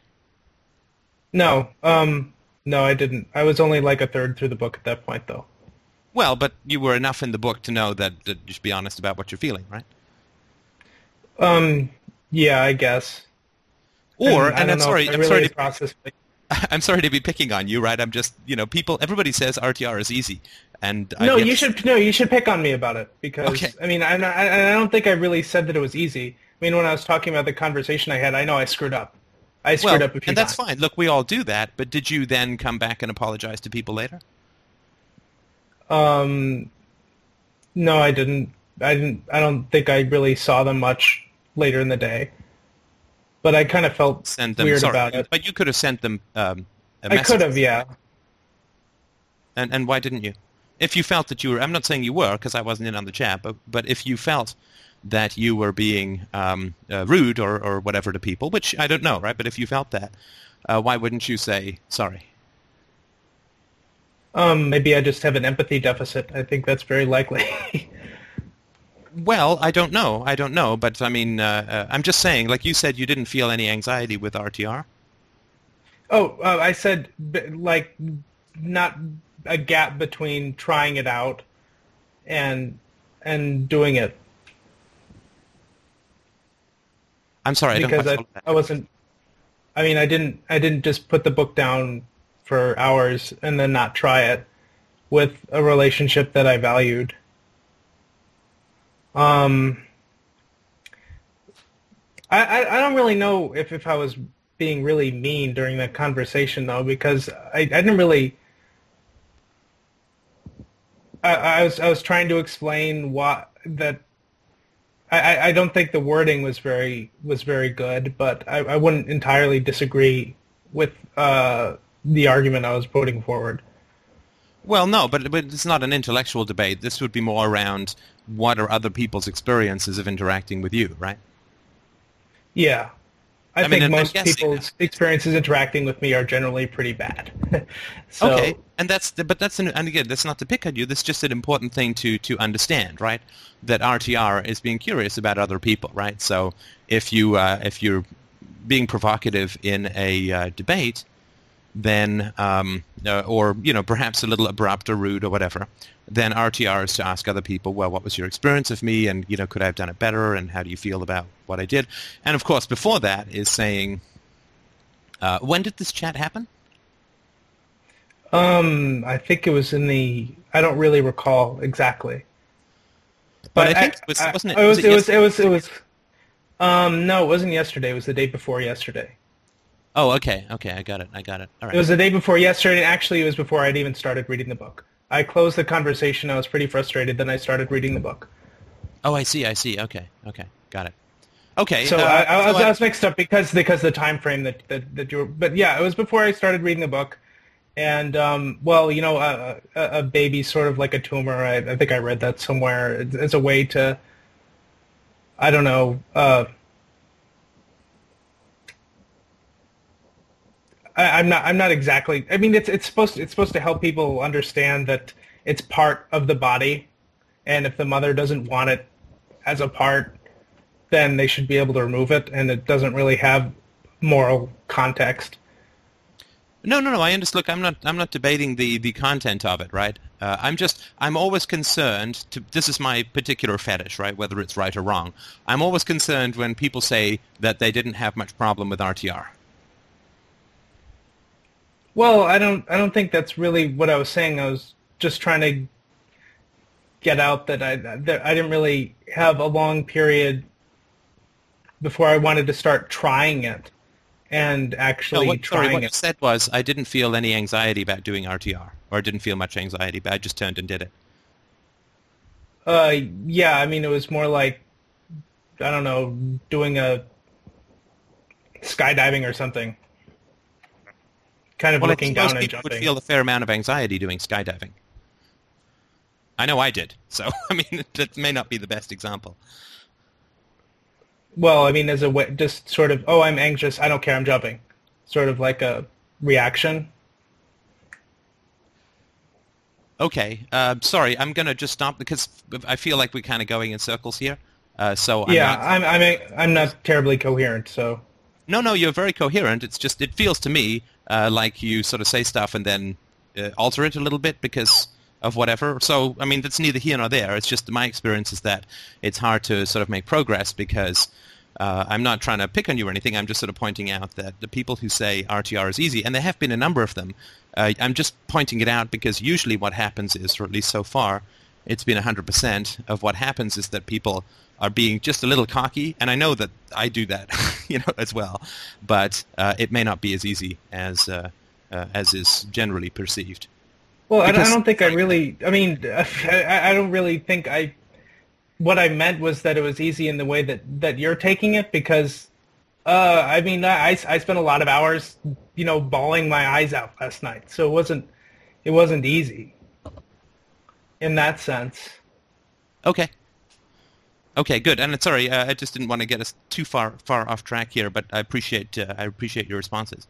No, um, no, I didn't. I was only like a third through the book at that point, though. Well, but you were enough in the book to know that, that you should be honest about what you're feeling, right? Um, yeah, I guess. Or, and, and I'm sorry, I'm really sorry to processed it. I'm sorry to be picking on you, right? I'm just, you know, people, everybody says RTR is easy, and No, you should no, you should pick on me about it because Okay. I mean, I, I I don't think I really said that it was easy. I mean, when I was talking about the conversation I had, I know I screwed up. I screwed well, up a few and that's times. fine. Look, we all do that, but did you then come back and apologize to people later? Um, no, I didn't. I didn't. I don't think I really saw them much later in the day. But I kind of felt Send them, weird sorry, about it. but you could have sent them um, a I could have, yeah. And, and why didn't you? If you felt that you were, I'm not saying you were because I wasn't in on the chat, but, but if you felt that you were being um, uh, rude or, or whatever to people, which I don't know, right? But if you felt that, uh, why wouldn't you say sorry? Um, maybe I just have an empathy deficit. I think that's very likely. Well, I don't know. I don't know, but I mean, uh, uh, I'm just saying. Like you said, you didn't feel any anxiety with RTR. oh, uh, I said like not a gap between trying it out and and doing it I'm sorry, I don't because I, that. I wasn't. I mean, I didn't. I didn't just put the book down for hours and then not try it with a relationship that I valued. Um, I, I, don't really know if, if I was being really mean during that conversation though because I, I didn't really I, I was I was trying to explain why that I, I don't think the wording was very was very good, but I, I wouldn't entirely disagree with uh, the argument I was putting forward. Well, no, but but it's not an intellectual debate. This would be more around what are other people's experiences of interacting with you, right? Yeah, I, I think I'm most people's experiences interacting with me are generally pretty bad. so, okay, and that's the, but that's an, and again, that's not to pick on you. That's just an important thing to to understand, right? That RTR is being curious about other people, right? So if you uh, if you're being provocative in a uh, debate, then um, uh, or you know perhaps a little abrupt or rude or whatever, then RTR is to ask other people, well, what was your experience of me, and you know, could I have done it better, and how do you feel about what I did? And of course, before that is saying, uh, when did this chat happen? Um, I think it was in the. I don't really recall exactly. But I think it was- wasn't it- It was. was It it was. It was. It was. Um, no, it wasn't yesterday. It was the day before yesterday. Oh, okay, okay, I got it, I got it. All right. It was the day before yesterday, and actually, it was before I'd even started reading the book. I closed the conversation. I was pretty frustrated. Then I started reading the book. Oh, I see, I see. Okay, okay, got it. Okay. So uh, I, I, was, so I- I was mixed up because because the time frame that, that that you were. But yeah, it was before I started reading the book, and um, well, you know, a, a, a baby sort of like a tumor. I, I think I read that somewhere. It's, it's a way to. I don't know. Uh, I, I'm not. I'm not exactly. I mean, it's it's supposed to, it's supposed to help people understand that it's part of the body, and if the mother doesn't want it as a part, then they should be able to remove it, and it doesn't really have moral context. No, no, no. I understand. Look, I'm not. I'm not debating the the content of it, right? Uh, I'm just. I'm always concerned. To this is my particular fetish, right? Whether it's right or wrong, I'm always concerned when people say that they didn't have much problem with RTR. Well, I don't. I don't think that's really what I was saying. I was just trying to get out that I that I didn't really have a long period before I wanted to start trying it and No, actually what, sorry, trying what you said was I didn't feel any anxiety about doing RTR, or I didn't feel much anxiety, but I just turned and did it. Uh, yeah. I mean, it was more like I don't know, doing a skydiving or something. Kind of Well, looking down and people would feel a fair amount of anxiety doing skydiving. I know I did, so I mean that may not be the best example. Well, I mean, as a way, just sort of, oh, I'm anxious. I don't care. I'm jumping. Sort of like a reaction. Okay, uh, sorry, I'm gonna just stop because I feel like we're kind of going in circles here. Uh, so I'm yeah, not, I'm, I'm, I'm not terribly coherent. So no, no, you're very coherent. It's just it feels to me uh, like you sort of say stuff and then uh, alter it a little bit because of whatever. So I mean, that's neither here nor there. It's just my experience is that it's hard to sort of make progress because uh, I'm not trying to pick on you or anything. I'm just sort of pointing out that the people who say RTR is easy, and there have been a number of them. Uh, I'm just pointing it out because usually what happens is, or at least so far, it's been 100% of what happens is that people are being just a little cocky, and I know that I do that, you know, as well. But uh, it may not be as easy as uh, uh, as is generally perceived. Well, I, I don't think I really. I mean, I, I don't really think I. What I meant was that it was easy in the way that that you're taking it because, uh, I mean, I I spent a lot of hours, you know, bawling my eyes out last night, so it wasn't it wasn't easy. In that sense, Okay. Okay, good. And uh, sorry, uh, I just didn't want to get us too far far off track here, but I appreciate uh, I appreciate your responses.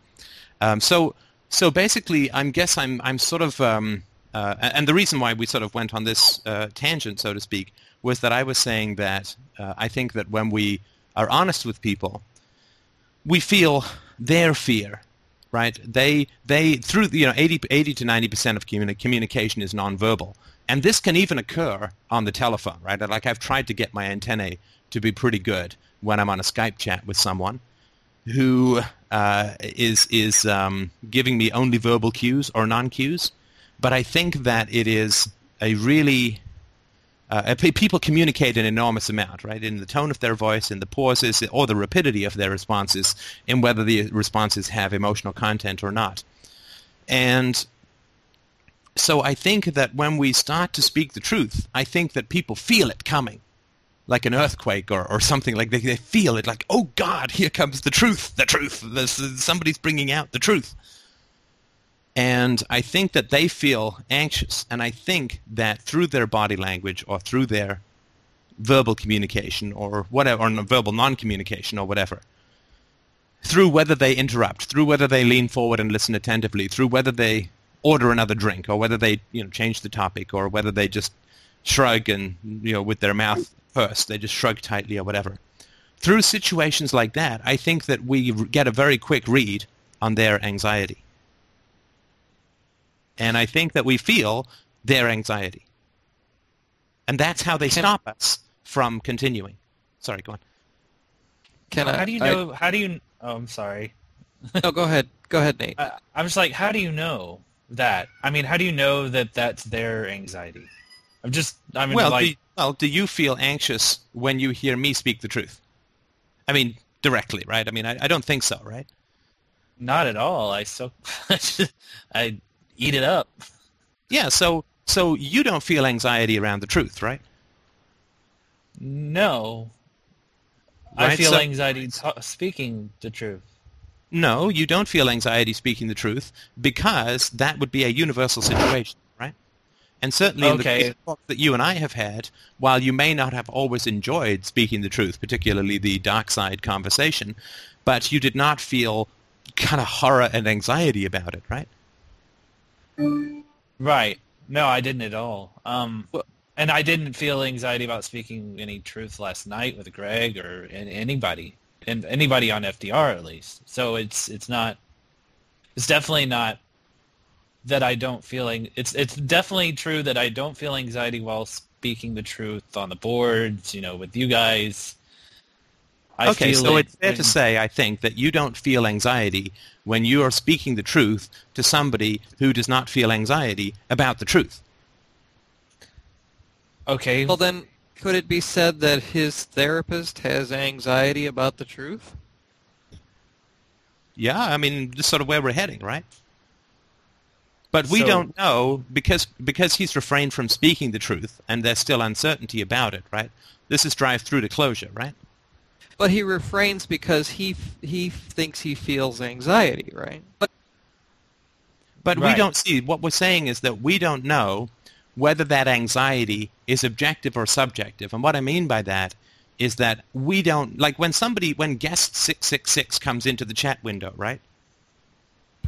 Um, so so basically, I guess I'm I'm sort of um, uh, and the reason why we sort of went on this uh, tangent, so to speak, was that I was saying that uh, I think that when we are honest with people, we feel their fear, right? They they through you know 80, 80 to ninety percent of communi- communication is nonverbal, and this can even occur on the telephone, right? Like I've tried to get my antennae to be pretty good when I'm on a Skype chat with someone who uh, is is um, giving me only verbal cues or non-cues, but I think that it is a really uh, people communicate an enormous amount, right? In the tone of their voice, in the pauses, or the rapidity of their responses, in whether the responses have emotional content or not. And so I think that when we start to speak the truth, I think that people feel it coming, like an earthquake or, or something. Like they, they feel it, like, oh God, here comes the truth, the truth. Somebody's bringing out the truth. And I think that they feel anxious. And I think that through their body language or through their verbal communication or whatever, or verbal non-communication or whatever, through whether they interrupt, through whether they lean forward and listen attentively, through whether they order another drink or whether they you know change the topic or whether they just shrug and you know with their mouth pursed, they just shrug tightly or whatever. Through situations like that, I think that we get a very quick read on their anxiety. And I think that we feel their anxiety. And that's how they Can, stop us from continuing. Sorry, go on. Can I, how do you know? I, how do you? Oh, I'm sorry. no, go ahead. Go ahead, Nate. I, I'm just like, how do you know that? I mean, how do you know that that's their anxiety? I'm just. I mean, well, like. Do, well, do you feel anxious when you hear me speak the truth? I mean, directly, right? I mean, I, I don't think so, right? Not at all. I so I eat it up. Yeah, so so you don't feel anxiety around the truth, right? No. Right? I feel so, anxiety t- speaking the truth. No, you don't feel anxiety speaking the truth because that would be a universal situation, right? And certainly okay. in the talk that you and I have had, while you may not have always enjoyed speaking the truth, particularly the dark side conversation, but you did not feel kind of horror and anxiety about it, right? Right. No, I didn't at all. Um, and I didn't feel anxiety about speaking any truth last night with Greg or anybody, and anybody on FDR at least. So it's it's not. It's definitely not that I don't feel. It's it's definitely true that I don't feel anxiety while speaking the truth on the boards. You know, with you guys. I okay, so it's fair to say, I think, that you don't feel anxiety when you are speaking the truth to somebody who does not feel anxiety about the truth. Okay. Well, then, could it be said that his therapist has anxiety about the truth? Yeah, I mean, just sort of where we're heading, right? But we so, don't know because because he's refrained from speaking the truth, and there's still uncertainty about it, right? This is drive through to closure, right? But he refrains because he he thinks he feels anxiety, right? But but right. we don't see what we're saying is that we don't know whether that anxiety is objective or subjective. And what I mean by that is that we don't like when somebody when guest 666 comes into the chat window, right?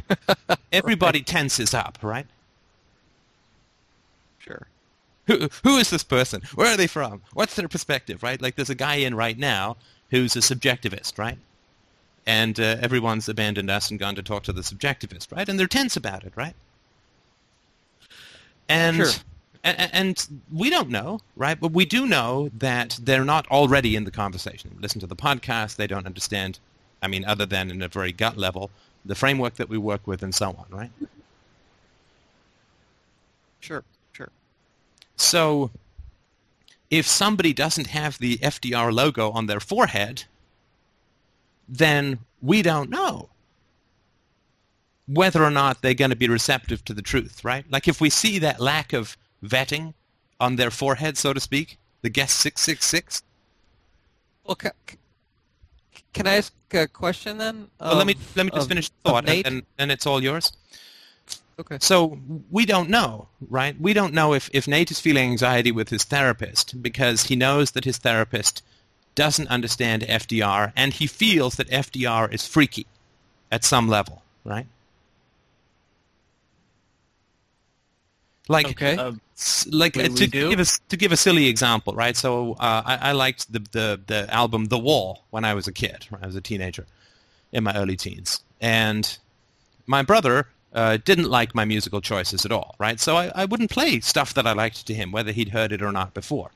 Everybody right. tenses up, right? Sure. Who, who is this person? Where are they from? What's their perspective, right? Like there's a guy in right now who's a subjectivist, right? And uh, everyone's abandoned us and gone to talk to the subjectivist, right? And they're tense about it, right? And, sure. And, and we don't know, right? But we do know that they're not already in the conversation. Listen to the podcast, they don't understand, I mean, other than in a very gut level, the framework that we work with and so on, right? Sure, sure. So if somebody doesn't have the FDR logo on their forehead, then we don't know whether or not they're going to be receptive to the truth, right? Like if we see that lack of vetting on their forehead, so to speak, the guest 666. Well, can, can I ask a question then? Of, well, let me let me just of, finish the thought, and, and, and it's all yours. Okay. So we don't know, right? We don't know if, if Nate is feeling anxiety with his therapist because he knows that his therapist doesn't understand FDR and he feels that FDR is freaky at some level, right? Like, okay. Uh, like uh, to give a to give a silly example, right? So uh, I, I liked the, the the album The Wall when I was a kid, when I was a teenager, in my early teens, and my brother uh, didn't like my musical choices at all, right? So I, I wouldn't play stuff that I liked to him, whether he'd heard it or not before,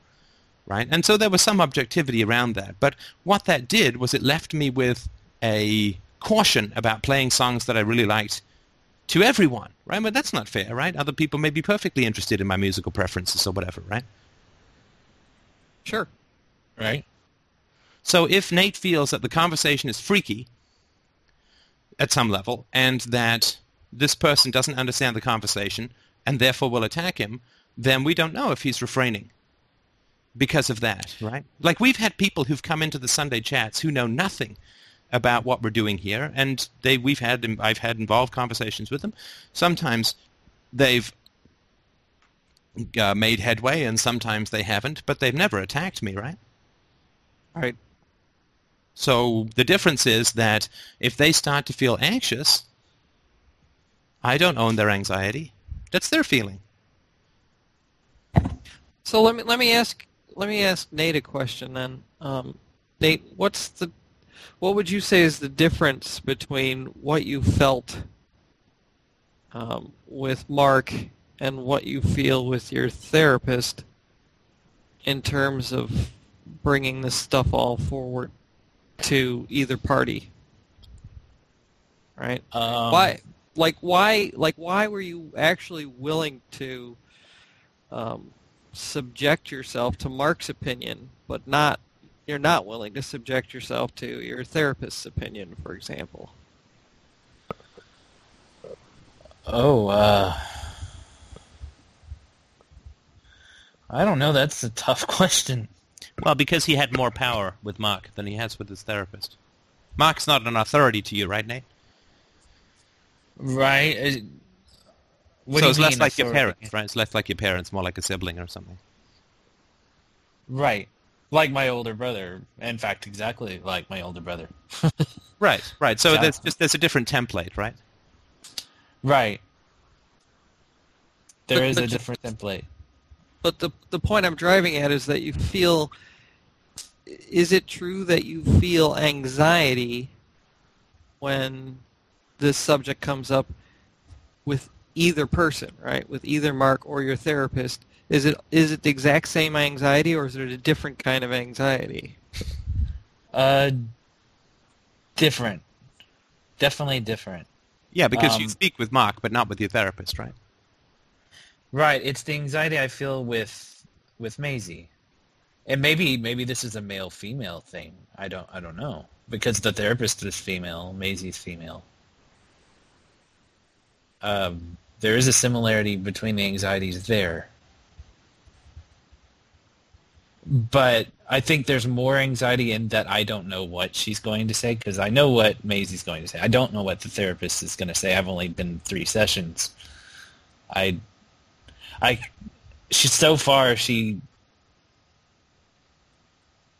right? And so there was some objectivity around that. But what that did was it left me with a caution about playing songs that I really liked to everyone, right? But that's not fair, right? Other people may be perfectly interested in my musical preferences or whatever, right? Sure. Right. So if Nate feels that the conversation is freaky at some level and that this person doesn't understand the conversation and therefore will attack him, then we don't know if he's refraining because of that, right? Like we've had people who've come into the Sunday chats who know nothing about what we're doing here, and they we've had I've had involved conversations with them. Sometimes they've uh, made headway, and sometimes they haven't, but they've never attacked me, right? Right. So the difference is that if they start to feel anxious, I don't own their anxiety. That's their feeling. So let me let me ask let me ask Nate a question then. Um, Nate, what's the what would you say is the difference between what you felt um, with Mark and what you feel with your therapist in terms of bringing this stuff all forward to either party? Right? Um, why like why like why were you actually willing to um, subject yourself to Mark's opinion, but not you're not willing to subject yourself to your therapist's opinion, for example. Oh, uh, I don't know. That's a tough question. Well, because he had more power with Mark than he has with his therapist. Mark's not an authority to you, right, Nate? Right. Uh, What so it's less mean, like your parents, right? It's less like your parents, more like a sibling or something. Right. Like my older brother. In fact, exactly like my older brother. Right, right. So Yeah. there's just there's a different template, right? Right. There But- is but a ju- different template. But the the point I'm driving at is that you feel is it true that you feel anxiety when this subject comes up with either person, right? With either Mark or your therapist? Is it is it the exact same anxiety or is it a different kind of anxiety? Uh, different. Definitely different. Yeah, because you Um, speak with Mark, but not with your therapist, right? Right. It's the anxiety I feel with with Maisie, and maybe maybe this is a male female thing. I don't I don't know because the therapist is female, Maisie's female. Um, there is a similarity between the anxieties there, but I think there's more anxiety in that I don't know what she's going to say because I know what Maisie's going to say. I don't know what the therapist is going to say. I've only been three sessions. I I she so far she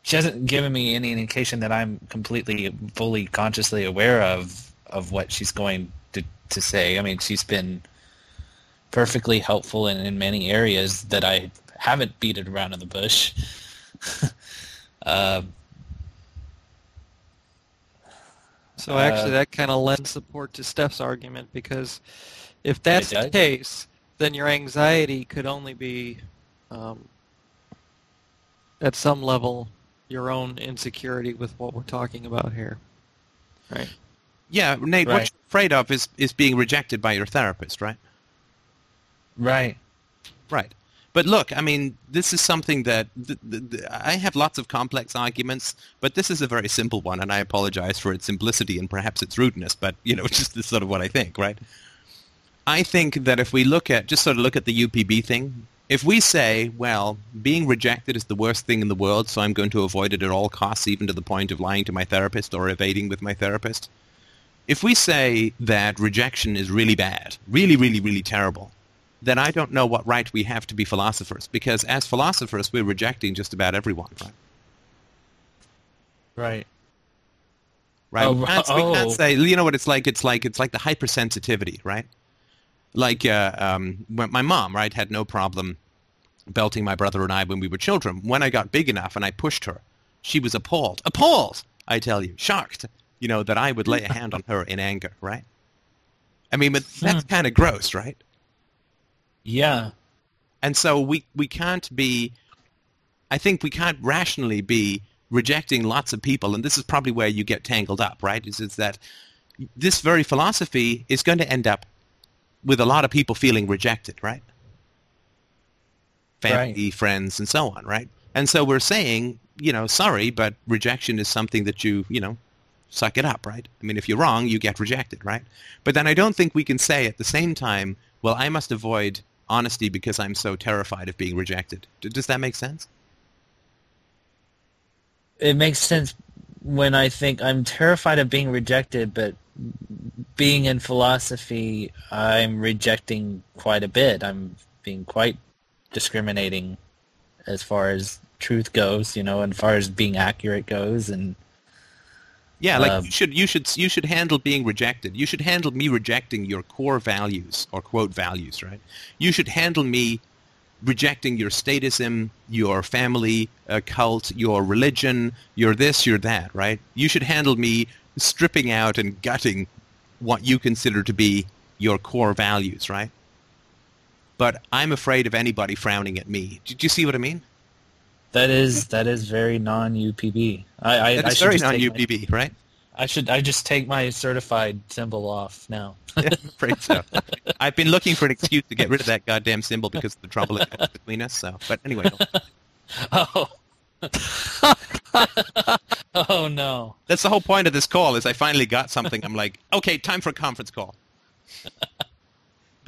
she hasn't given me any indication that I'm completely fully consciously aware of of what she's going to to say. I mean, she's been perfectly helpful in, in many areas that I haven't beat it around in the bush. um, So Uh, actually, that kind of lends support to Steph's argument because if that's the case, then your anxiety could only be, um, at some level, your own insecurity with what we're talking about here, right? Yeah, Nate, what you're afraid of is, is being rejected by your therapist, right? right. Right. But look, I mean, this is something that th- th- th- I have lots of complex arguments, but this is a very simple one, and I apologize for its simplicity and perhaps its rudeness, but, you know, just this sort of what I think, right? I think that if we look at, just sort of look at the UPB thing, if we say, well, being rejected is the worst thing in the world, so I'm going to avoid it at all costs, even to the point of lying to my therapist or evading with my therapist, if we say that rejection is really bad, really, really, really terrible, then I don't know what right we have to be philosophers, because as philosophers, we're rejecting just about everyone, right? Right. Right? Oh, we, can't, we can't oh. say, you know what it's like? It's like it's like the hypersensitivity, right? Like uh, um, when my mom, right, had no problem belting my brother and I when we were children. When I got big enough and I pushed her, she was appalled, appalled, I tell you, shocked, you know, that I would lay a hand on her in anger, right? I mean, but that's kind of gross, right? Yeah. And so we, we can't be, I think we can't rationally be rejecting lots of people, and this is probably where you get tangled up, right? Is, is that this very philosophy is going to end up with a lot of people feeling rejected, right? Family, Right. friends, and so on, right? And so we're saying, you know, sorry, but rejection is something that you, you know, suck it up, right? I mean, if you're wrong, you get rejected, right? But then I don't think we can say at the same time, well, I must avoid honesty because I'm so terrified of being rejected. Does that make sense? It makes sense when I think I'm terrified of being rejected, but being in philosophy, I'm rejecting quite a bit. I'm being quite discriminating as far as truth goes, you know, and far as being accurate goes, and Yeah, like Um, you should you should you should handle being rejected. You should handle me rejecting your core values or quote values, right? You should handle me rejecting your statism, your family uh, cult, your religion, your this, your that, right? You should handle me stripping out and gutting what you consider to be your core values, right? But I'm afraid of anybody frowning at me. Did you see what I mean? That is that is very non UPB. I, I, I very my- non-UPB, right? I should I just take my certified symbol off now. I'm afraid so. I've been looking for an excuse to get rid of that goddamn symbol because of the trouble it caused between us. So, but anyway, Oh. oh no. that's the whole point of this call. Is I finally got something. I'm like, okay, time for a conference call.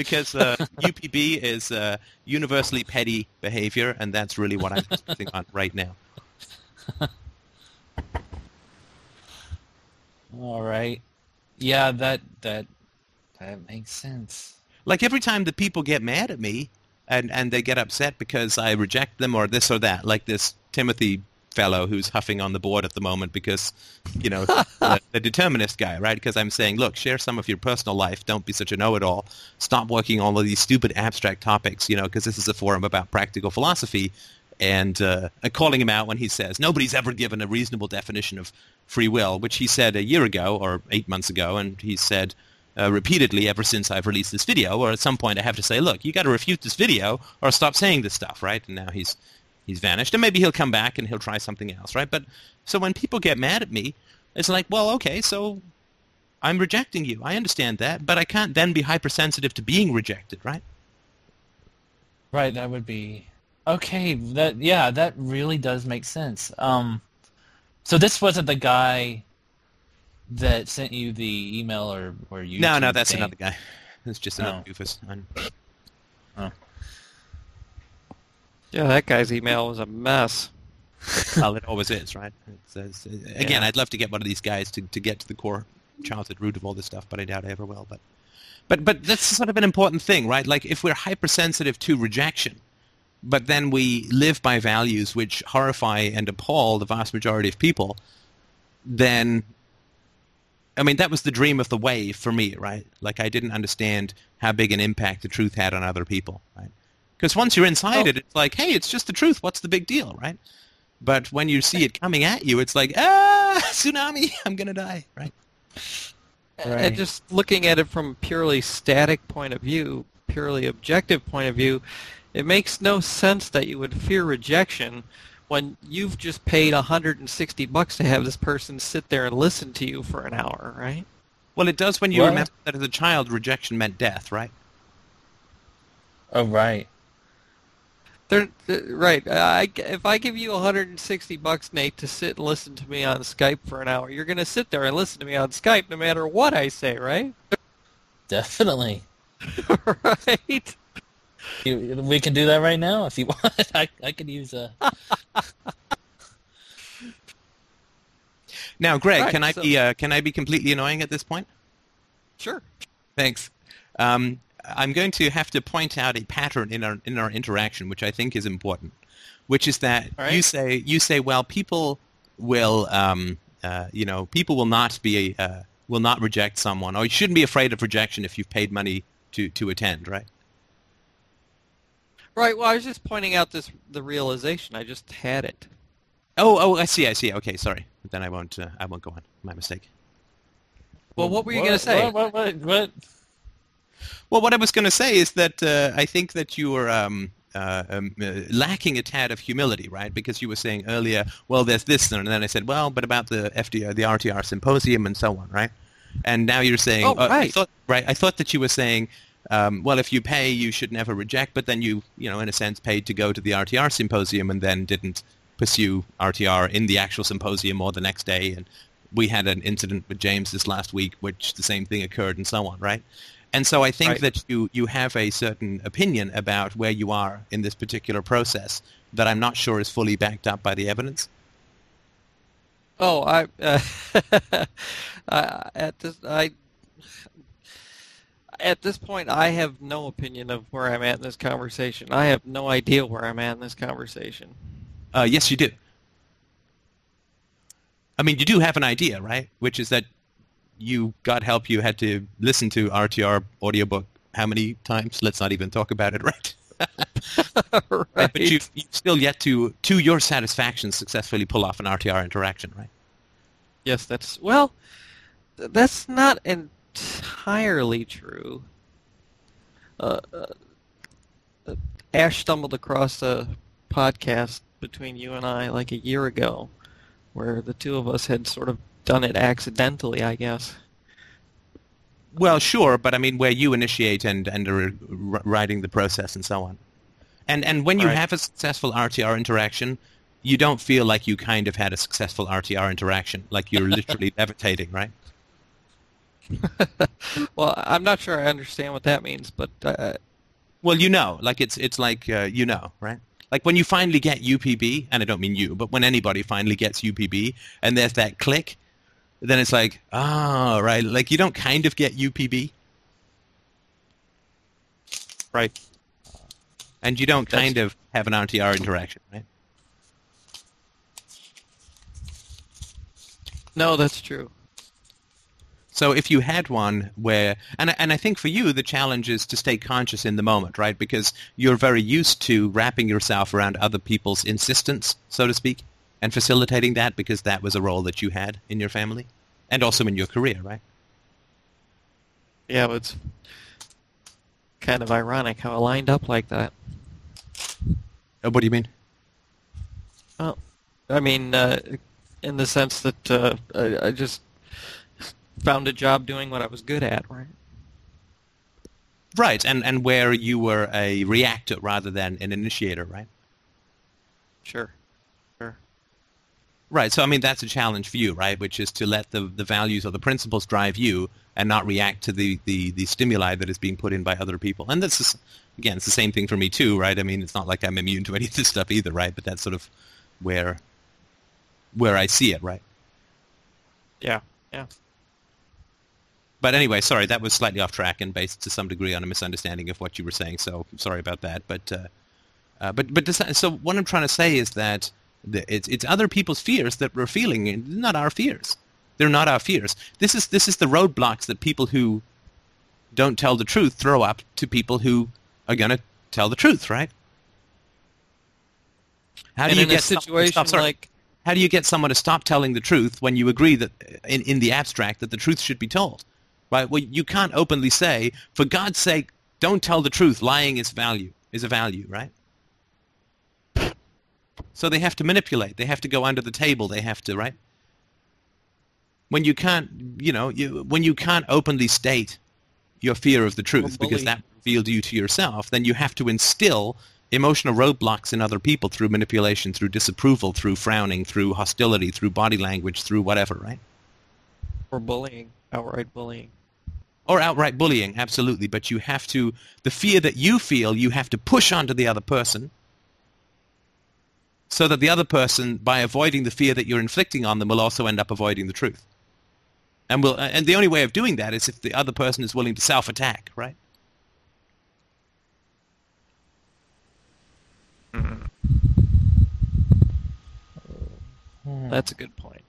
Because uh, UPB is uh, universally petty behavior, and that's really what I'm focusing on right now. All right. Yeah, that that that makes sense. Like every time the people get mad at me and, and they get upset because I reject them or this or that, like this Timothy fellow who's huffing on the board at the moment because, you know, the, the determinist guy, right? Because I'm saying, look, share some of your personal life. Don't be such a know-it-all. Stop working on all of these stupid abstract topics, you know, because this is a forum about practical philosophy. And uh, calling him out when he says nobody's ever given a reasonable definition of free will, which he said a year ago or eight months ago, and he said uh, repeatedly ever since I've released this video. Or at some point, I have to say, look, you got to refute this video or stop saying this stuff, right? And now he's he's vanished, and maybe he'll come back and he'll try something else, right? But so when people get mad at me, it's like, well, okay, so I'm rejecting you. I understand that, but I can't then be hypersensitive to being rejected, right? Right, that would be okay. That yeah, that really does make sense. Um, so this wasn't the guy that sent you the email or or you. no, no, that's another guy. It's just another Oh. doofus. I'm- Yeah, that guy's email was a mess. well, it always is, right? It's, it's, again, Yeah. I'd love to get one of these guys to, to get to the core childhood root of all this stuff, but I doubt I ever will. But, but, but that's sort of an important thing, right? Like if we're hypersensitive to rejection, but then we live by values which horrify and appall the vast majority of people, then, I mean, that was the dream of the wave for me, right? Like I didn't understand how big an impact the truth had on other people, right? Because once you're inside Oh. it, it's like, hey, it's just the truth. What's the big deal, right? But when you see it coming at you, it's like, ah, tsunami, I'm going to die, right? Right. And just looking at it from a purely static point of view, purely objective point of view, it makes no sense that you would fear rejection when you've just paid 160 bucks to have this person sit there and listen to you for an hour, right? Well, it does when you Well- remember that as a child, rejection meant death, right? Oh right. They're, they're- right. I, if I give you 160 bucks, Nate, to sit and listen to me on Skype for an hour, you're going to sit there and listen to me on Skype no matter what I say, right? Definitely. right. You, we can do that right now if you want. I I could use a. Now, Greg, Right, can I so- be uh, can I be completely annoying at this point? Sure. Thanks. Um, I'm going to have to point out a pattern in our in our interaction, which I think is important, which is that All right. you say you say, well, people will, um, uh, you know, people will not be uh, will not reject someone, or you shouldn't be afraid of rejection if you've paid money to to attend, right? Right. Well, I was just pointing out this the realization. I just had it. Oh, oh, I see, I see. Okay, sorry. Then I won't. Uh, I won't go on. My mistake. Well, what were you going to say? What, what, what, what? Well, what I was going to say is that uh, I think that you were um, uh, um, uh, lacking a tad of humility, right? Because you were saying earlier, well, there's this, and then I said, well, but about the FDR, the RTR symposium, and so on, right? and now you're saying, Oh, uh, I right. thought, right? I thought that you were saying, um, well, if you pay, you should never reject, but then you, you know, in a sense, paid to go to the RTR symposium and then didn't pursue RTR in the actual symposium or the next day, and we had an incident with James this last week, which the same thing occurred, and so on, right? And so I think Right. that you, you have a certain opinion about where you are in this particular process that I'm not sure is fully backed up by the evidence. Oh, I, uh, I at this I at this point I have no opinion of where I'm at in this conversation. I have no idea where I'm at in this conversation. Uh, yes, you do. I mean, you do have an idea, right? Which is that you, God help you, had to listen to RTR audiobook how many times? Let's not even talk about it, right? right. But you've, you've still yet to, to your satisfaction, successfully pull off an RTR interaction, right? Yes, that's well. th- That's not entirely true. Uh, uh, uh, Ash stumbled across a podcast between you and I like a year ago, where the two of us had sort of done it accidentally, I guess. Well, sure, but I mean, where you initiate and and are writing the process and so on, and and when you Right. have a successful RTR interaction, you don't feel like you kind of had a successful RTR interaction, like you're literally levitating, right? Well, I'm not sure I understand what that means, but uh, Well, you know, like it's it's like uh, you know, right? Like when you finally get UPB, and I don't mean you, but when anybody finally gets UPB, and there's that click, then it's like, ah, right. Like you don't kind of get UPB, right. and you don't That's- kind of have an RTR interaction, right? No, that's true. So if you had one where, and I- and I think for you the challenge is to stay conscious in the moment, right? Because you're very used to wrapping yourself around other people's insistence, so to speak, and facilitating that because that was a role that you had in your family, and also in your career, right? Yeah, but it's kind of ironic how it lined up like that. Uh, what do you mean? Well, I mean, uh, in the sense that uh, I, I just found a job doing what I was good at, right? Right, and and where you were a reactor rather than an initiator, right? Sure. Right. So I mean that's a challenge for you, right? Which is to let the, the values or the principles drive you and not react to the, the, the stimuli that is being put in by other people. And this is again, it's the same thing for me too, right? I mean, it's not like I'm immune to any of this stuff either, right? But that's sort of where where I see it, right? Yeah. Yeah. But anyway, sorry, that was slightly off track and based to some degree on a misunderstanding of what you were saying. So sorry about that. But uh, uh, but but this, so what I'm trying to say is that it's it's other people's fears that we're feeling, not our fears. They're not our fears. This is this is the roadblocks that people who don't tell the truth throw up to people who are going to tell the truth, right? How and do you in get someone to situation stop- sorry. like how do you get someone to stop telling the truth when you agree that in, in the abstract that the truth should be told right well you can't openly say for god's sake don't tell the truth lying is value is a value right so they have to manipulate they have to go under the table they have to right when you can't you know you, when you can't openly state your fear of the truth because that revealed you to yourself then you have to instill emotional roadblocks in other people through manipulation, through disapproval, through frowning, through hostility, through body language, through whatever, right? or bullying, outright bullying. Or outright bullying, absolutely. But you have to, the fear that you feel, you have to push onto the other person so that the other person, by avoiding the fear that you're inflicting on them, will also end up avoiding the truth. And, will, uh, and the only way of doing that is if the other person is willing to self-attack, right? Mm-hmm. That's a good point.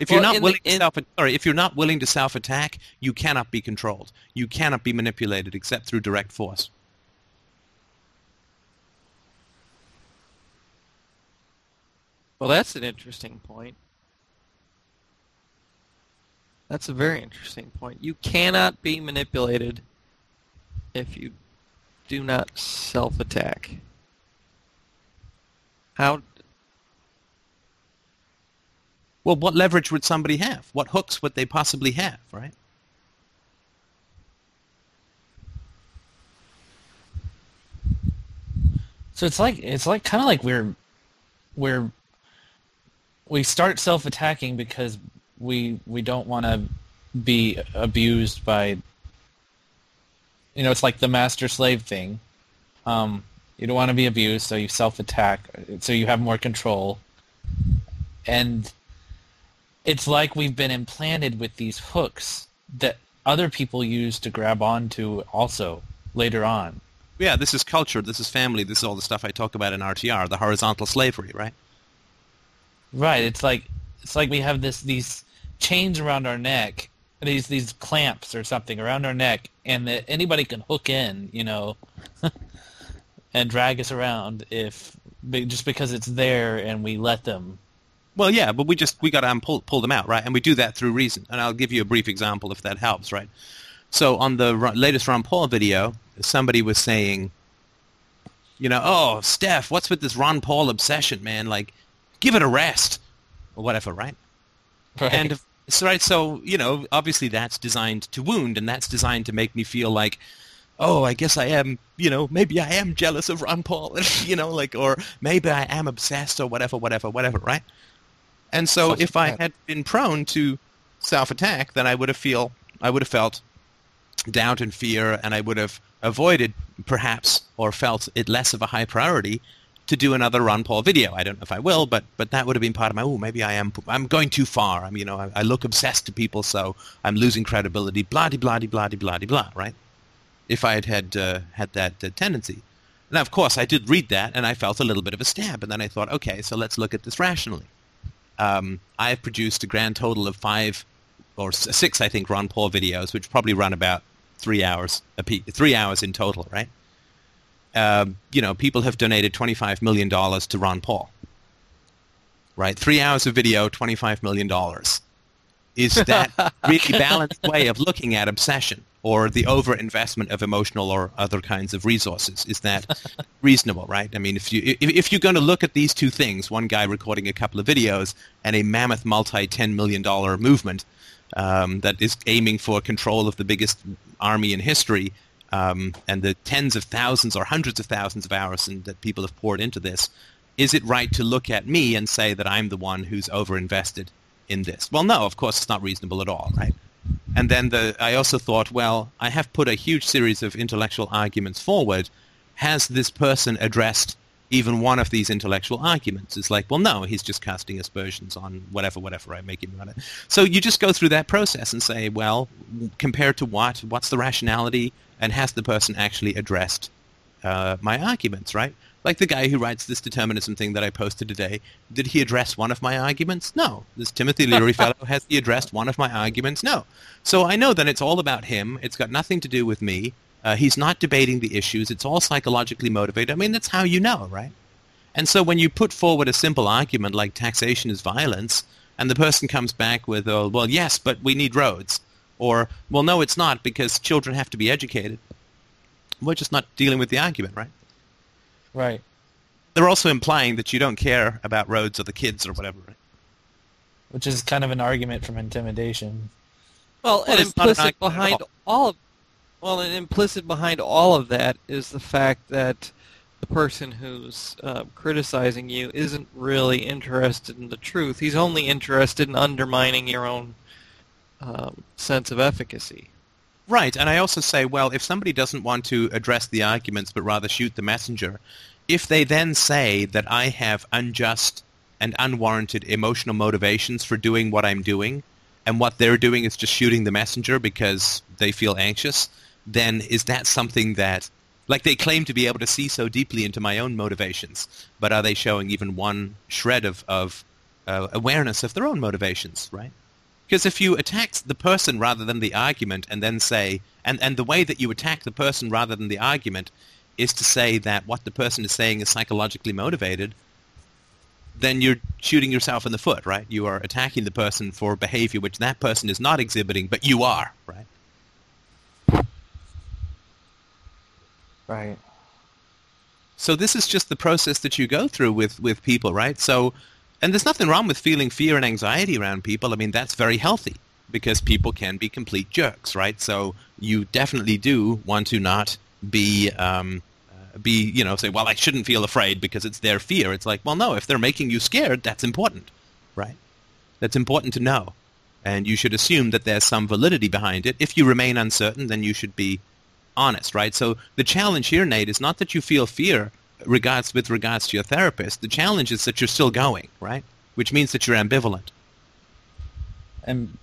If you're not in the- willing to self sorry, if you're not willing to self-attack, you cannot be controlled. You cannot be manipulated except through direct force. Well, that's an interesting point. That's a very interesting point. You cannot be manipulated if you do not self-attack. How? Well, what leverage would somebody have? What hooks would they possibly have, right? So it's like it's like kind of like we're we're we start self-attacking because we we don't want to be abused by you know it's like the master slave thing. Um, you don't want to be abused so you self-attack so you have more control. And it's like we've been implanted with these hooks that other people use to grab onto also later on. Yeah, this is culture, this is family, this is all the stuff I talk about in RTR, the horizontal slavery, right? Right. It's like it's like we have this these chains around our neck, these these clamps or something around our neck, and that anybody can hook in, you know, and drag us around if just because it's there and we let them. Well, yeah, but we just we got to um, pull pull them out, right? And we do that through reason. And I'll give you a brief example if that helps, right? So on the latest Ron Paul video, somebody was saying, you know, oh Steph, what's with this Ron Paul obsession, man? Like, give it a rest, or whatever, right? Right. And so, right, so you know, obviously that's designed to wound, and that's designed to make me feel like, oh, I guess I am, you know, maybe I am jealous of Ron Paul, you know, like, or maybe I am obsessed, or whatever, whatever, whatever, right? And so, if I had been prone to self-attack, then I would have feel, I would have felt doubt and fear, and I would have avoided, perhaps, or felt it less of a high priority to do another Ron Paul video. I don't know if I will, but but that would have been part of my. Oh, maybe I am. I'm going too far. I'm you know I, I look obsessed to people, so I'm losing credibility. Blah de blah de blah de blah de blah. Right? If I had had uh, had that uh, tendency. Now, of course, I did read that, and I felt a little bit of a stab. And then I thought, okay, so let's look at this rationally. Um, I have produced a grand total of five or six, I think, Ron Paul videos, which probably run about three hours a piece, three hours in total, right? Um, you know, people have donated $25 million to Ron Paul. Right? Three hours of video, $25 million. Is that really balanced way of looking at obsession or the overinvestment of emotional or other kinds of resources? Is that reasonable, right? I mean, if, you, if, if you're going to look at these two things, one guy recording a couple of videos and a mammoth multi-$10 million movement um, that is aiming for control of the biggest army in history, um, and the tens of thousands or hundreds of thousands of hours and, that people have poured into this, is it right to look at me and say that I'm the one who's overinvested in this? Well, no, of course it's not reasonable at all, right? And then the, I also thought, well, I have put a huge series of intellectual arguments forward. Has this person addressed even one of these intellectual arguments? It's like, well, no, he's just casting aspersions on whatever, whatever I make him run it. So you just go through that process and say, well, compared to what? What's the rationality? And has the person actually addressed uh, my arguments, right? Like the guy who writes this determinism thing that I posted today, did he address one of my arguments? No. This Timothy Leary fellow, has he addressed one of my arguments? No. So I know that it's all about him. It's got nothing to do with me. Uh, he's not debating the issues. It's all psychologically motivated. I mean, that's how you know, right? And so when you put forward a simple argument like taxation is violence, and the person comes back with, oh, well, yes, but we need roads. Or, well, no, it's not because children have to be educated. We're just not dealing with the argument, right? Right. They're also implying that you don't care about roads or the kids or whatever. Right? Which is kind of an argument from intimidation. Well, Well, and an implicit argument at behind all of well, and implicit behind all of that is the fact that the person who's uh, criticizing you isn't really interested in the truth. He's only interested in undermining your own um, sense of efficacy. Right, and I also say, well, if somebody doesn't want to address the arguments but rather shoot the messenger, if they then say that I have unjust and unwarranted emotional motivations for doing what I'm doing, and what they're doing is just shooting the messenger because they feel anxious, then is that something that, like they claim to be able to see so deeply into my own motivations, but are they showing even one shred of, of uh, awareness of their own motivations, right? Because if you attack the person rather than the argument and then say, and, and the way that you attack the person rather than the argument is to say that what the person is saying is psychologically motivated, then you're shooting yourself in the foot, right? You are attacking the person for behavior which that person is not exhibiting, but you are, right? Right. So this is just the process that you go through with, with people, right? So, and there's nothing wrong with feeling fear and anxiety around people. I mean, that's very healthy because people can be complete jerks, right? So you definitely do want to not be um, uh, be, you know, say, well, I shouldn't feel afraid because it's their fear. It's like, well, no, if they're making you scared, that's important, right? That's important to know. And you should assume that there's some validity behind it. If you remain uncertain, then you should be honest, right? So the challenge here, Nate, is not that you feel fear regards with regards to your therapist. The challenge is that you're still going, right? Which means that you're ambivalent. And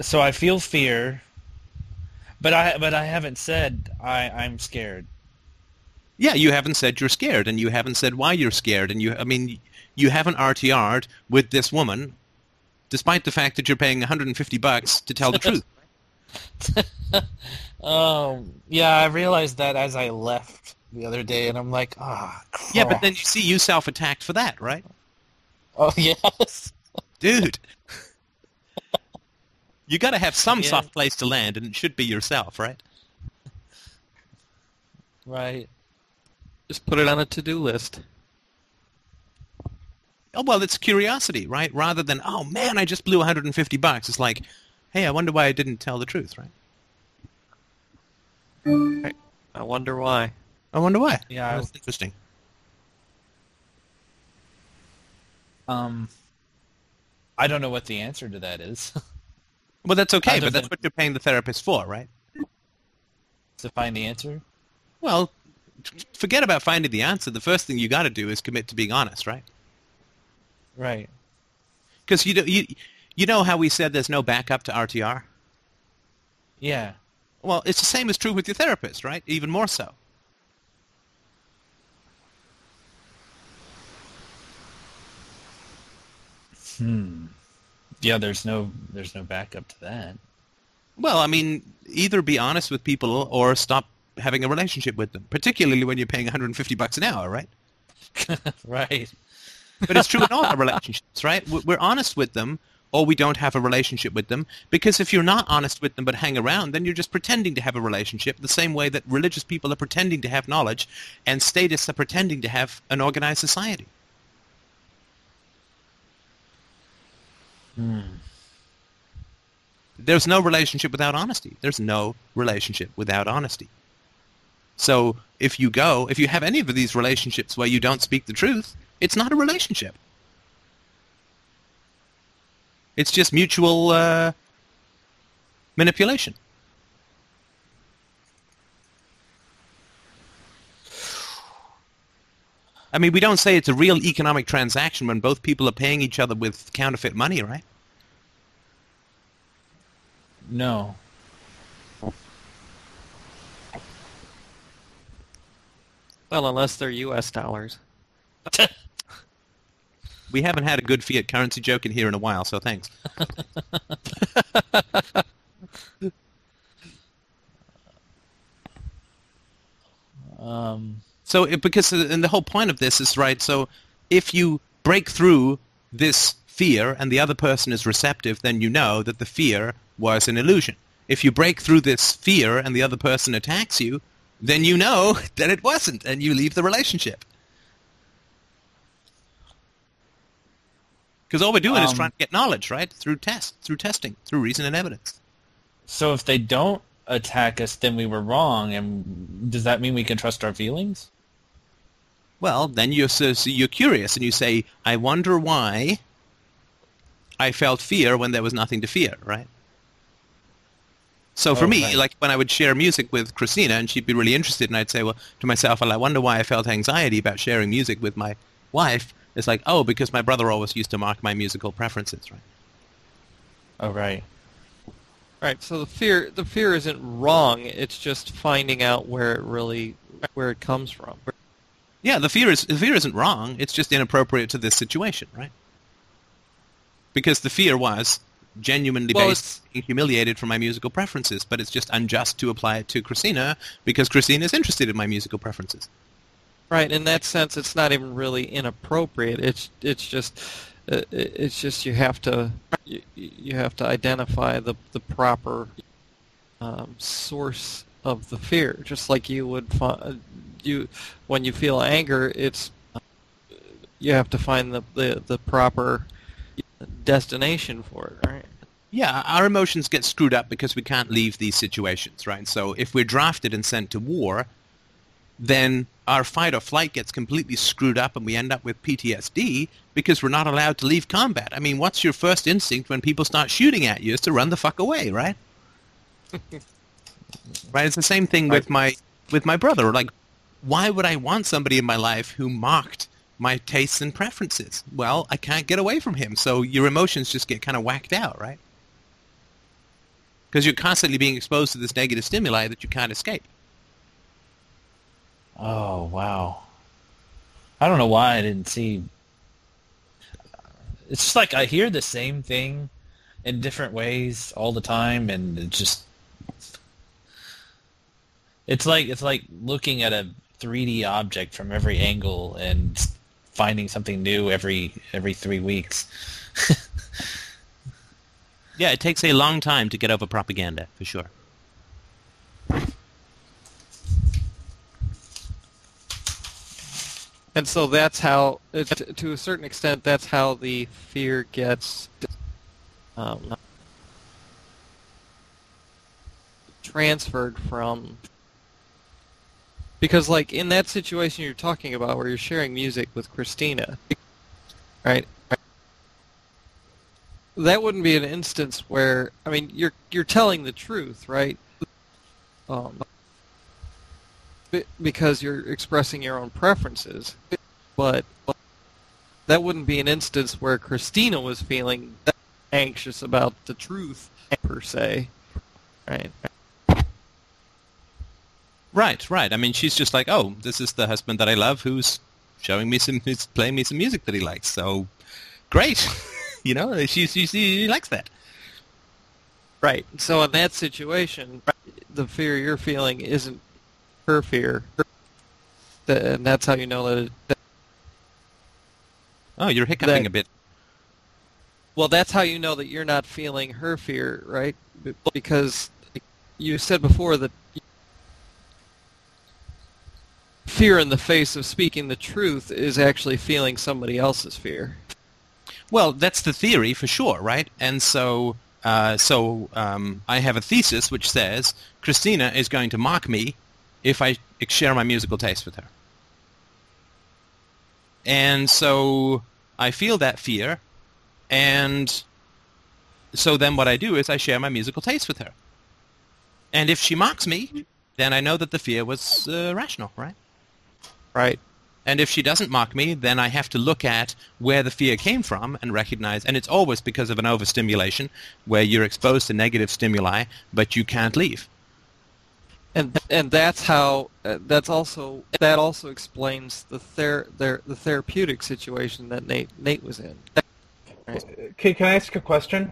so I feel fear, but I but I haven't said I I'm scared. Yeah, you haven't said you're scared, and you haven't said why you're scared, and you I mean you haven't RTR'd with this woman, despite the fact that you're paying 150 bucks to tell the truth. um, yeah, I realized that as I left the other day, and I'm like, ah, Yeah, but then you see you self-attacked for that, right? oh yes, Dude. you got to have some Yeah. soft place to land, and it should be yourself, right? right. Just put it on a to-do list. Oh, well, it's curiosity, right? Rather than, oh, man, I just blew 150 bucks. It's like, hey, I wonder why I didn't tell the truth, right? I wonder why. I wonder why. Yeah, I- That's interesting. Um, I don't know what the answer to that is. Well, that's okay, Other but that's what you're paying the therapist for, right? to find the answer. Well, forget about finding the answer. The first thing you got to do is commit to being honest, right? Right. Because you, do- you, you know how we said there's no backup to RTR? Yeah. Well, it's the same as true with your therapist, right? Even more so. Hmm. Yeah. There's no there's no backup to that. Well, I mean, either be honest with people or stop having a relationship with them, particularly when you're paying 150 bucks an hour, right? right. But it's true in all our relationships, right? We- We're honest with them or we don't have a relationship with them because if you're not honest with them but hang around, then you're just pretending to have a relationship the same way that religious people are pretending to have knowledge and statists are pretending to have an organized society. Hmm. There's no relationship without honesty. There's no relationship without honesty. So if you go, if you have any of these relationships where you don't speak the truth, it's not a relationship. It's just mutual uh, manipulation. I mean, we don't say it's a real economic transaction when both people are paying each other with counterfeit money, right? No. Well, unless they're U.S. dollars. We haven't had a good fiat currency joke in here in a while, so thanks. Um. So it, because uh, and the whole point of this is right. So if you break through this fear and the other person is receptive, then you know that the fear was an illusion. If you break through this fear and the other person attacks you, then you know that it wasn't, and you leave the relationship. Because all we're doing is Um, trying to get knowledge, right? Through test, through testing, through reason and evidence. So if they don't attack us, then we were wrong, and does that mean we can trust our feelings? Well, then you're so, so you're curious and you say, "I wonder why I felt fear when there was nothing to fear," right? So for Oh, me, right. like when I would share music with Christina and she'd be really interested and I'd say, well, to myself, well, I wonder why I felt anxiety about sharing music with my wife. It's like, oh, because my brother always used to mark my musical preferences, right? Oh, right. Right. So the fear, the fear isn't wrong. It's just finding out where it really, where it comes from. Yeah, the fear is the fear isn't wrong. It's just inappropriate to this situation, right? Because the fear was genuinely Well, based being humiliated for my musical preferences, but it's just unjust to apply it to Christina because Christina is interested in my musical preferences. Right. In that sense, it's not even really inappropriate. It's it's just uh, it's just you have to you, you have to identify the the proper um, source of the fear, just like you would find you when you feel anger. It's you have to find the, the, the proper destination for it, right? Yeah, our emotions get screwed up because we can't leave these situations, right? So if we're drafted and sent to war, then our fight or flight gets completely screwed up and we end up with PTSD because we're not allowed to leave combat. I mean, what's your first instinct when people start shooting at you is to run the fuck away, right? right? It's the same thing with my with my brother. Like, why would I want somebody in my life who mocked my tastes and preferences? Well, I can't get away from him, so your emotions just get kind of whacked out, right? Because you're constantly being exposed to this negative stimuli that you can't escape. Oh wow. I don't know why I didn't see. It's just like I hear the same thing in different ways all the time, and it just. It's like it's like looking at a 3D object from every angle and finding something new every every three weeks. Yeah, it takes a long time to get over propaganda, for sure. And so that's how, uh, to a certain extent, that's how the fear gets um, transferred from. Because, like, in that situation you're talking about where you're sharing music with Christina, right? That wouldn't be an instance where, I mean, you're you're telling the truth, right? Um, because you're expressing your own preferences. But that wouldn't be an instance where Christina was feeling anxious about the truth per se, right? Right, right. I mean, she's just like, oh, this is the husband that I love who's showing me some, who's playing me some music that he likes. So, great. you know, she, she, she likes that. Right. So in that situation, the fear you're feeling isn't her fear, and that's how you know that. It, that Oh, you're hiccuping That- a bit. well, that's how you know that you're not feeling her fear, right? Because you said before that fear in the face of speaking the truth is actually feeling somebody else's fear. Well, that's the theory for sure, right? And so, uh, so um, I have a thesis which says Christina is going to mock me if I share my musical taste with her. And so I feel that fear, and so then what I do is I share my musical taste with her. And if she mocks me, then I know that the fear was uh, rational, right? Right. And if she doesn't mock me, then I have to look at where the fear came from and recognize, and it's always because of an overstimulation where you're exposed to negative stimuli, but you can't leave. and and that's how uh, that's also that also explains the ther- their, the therapeutic situation that Nate Nate was in. Can, can I ask a question?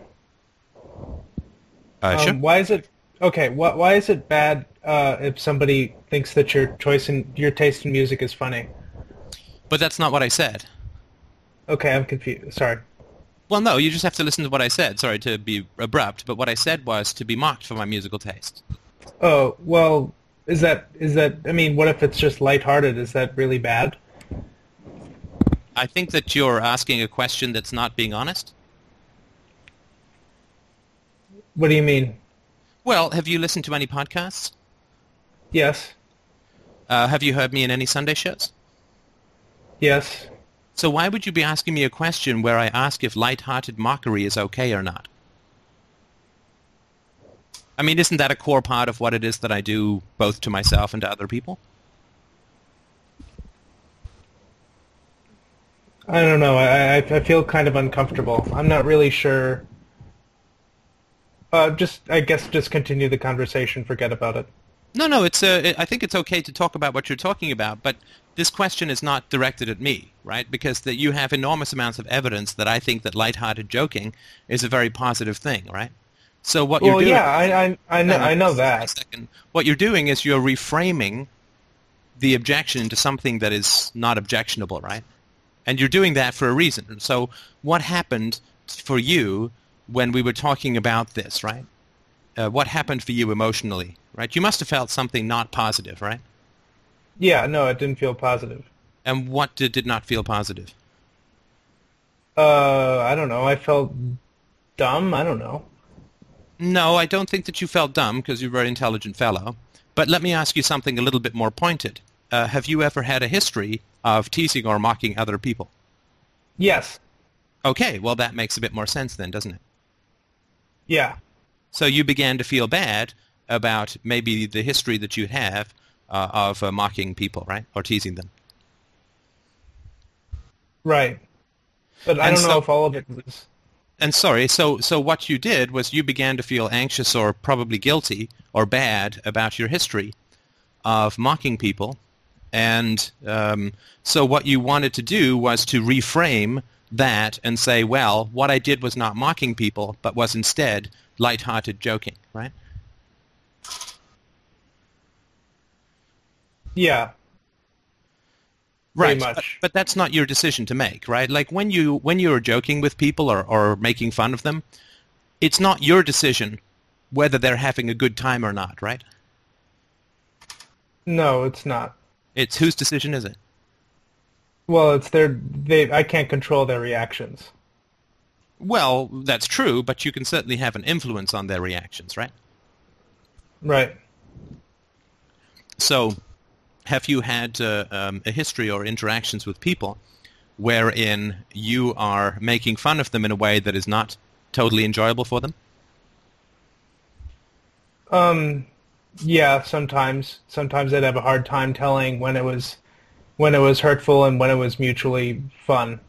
Uh, sure. Um, why is it okay? Why, why is it bad uh, if somebody thinks that your choice in your taste in music is funny? But that's not what I said. Okay, I'm confused. Sorry. Well, no, you just have to listen to what I said. Sorry to be abrupt, but what I said was to be mocked for my musical taste. Oh well, is that is that? I mean, what if it's just lighthearted? Is that really bad? I think that you're asking a question that's not being honest. What do you mean? Well, have you listened to any podcasts? Yes. Uh, have you heard me in any Sunday shows? Yes. So why would you be asking me a question where I ask if light-hearted mockery is okay or not? I mean, isn't that a core part of what it is that I do both to myself and to other people? I don't know. I, I I feel kind of uncomfortable. I'm not really sure. Uh, just I guess just continue the conversation. Forget about it. No, no, it's uh, I think it's okay to talk about what you're talking about, but this question is not directed at me, right? Because that you have enormous amounts of evidence that I think that light-hearted joking is a very positive thing, right? So what you're Well, doing yeah, I I I know, I know that. second. What you're doing is you're reframing the objection into something that is not objectionable, right? And you're doing that for a reason. So what happened for you when we were talking about this, right? Uh, what happened for you emotionally, right? You must have felt something not positive, right? Yeah, no, it didn't feel positive. And what did, did not feel positive? Uh, I don't know. I felt dumb. I don't know. No, I don't think that you felt dumb because you're a very intelligent fellow. But let me ask you something a little bit more pointed. uh, have you ever had a history of teasing or mocking other people? Yes. Okay, well that makes a bit more sense then, doesn't it? Yeah. So you began to feel bad about maybe the history that you have uh, of uh, mocking people, right, or teasing them. Right. But I And don't know if all of it was. And sorry, so so what you did was you began to feel anxious or probably guilty or bad about your history of mocking people, and um, so what you wanted to do was to reframe that and say, well, what I did was not mocking people, but was instead light-hearted joking, right? Yeah. Right, but, but that's not your decision to make, right? Like when you when you're joking with people or, or making fun of them, it's not your decision whether they're having a good time or not, right? No, it's not. It's whose decision is it? Well, it's their. They. I can't control their reactions. Well, that's true, but you can certainly have an influence on their reactions, right? Right. So, have you had uh, um, a history or interactions with people wherein you are making fun of them in a way that is not totally enjoyable for them? Um. Yeah. Sometimes. Sometimes I'd have a hard time telling when it was, when it was hurtful and when it was mutually fun.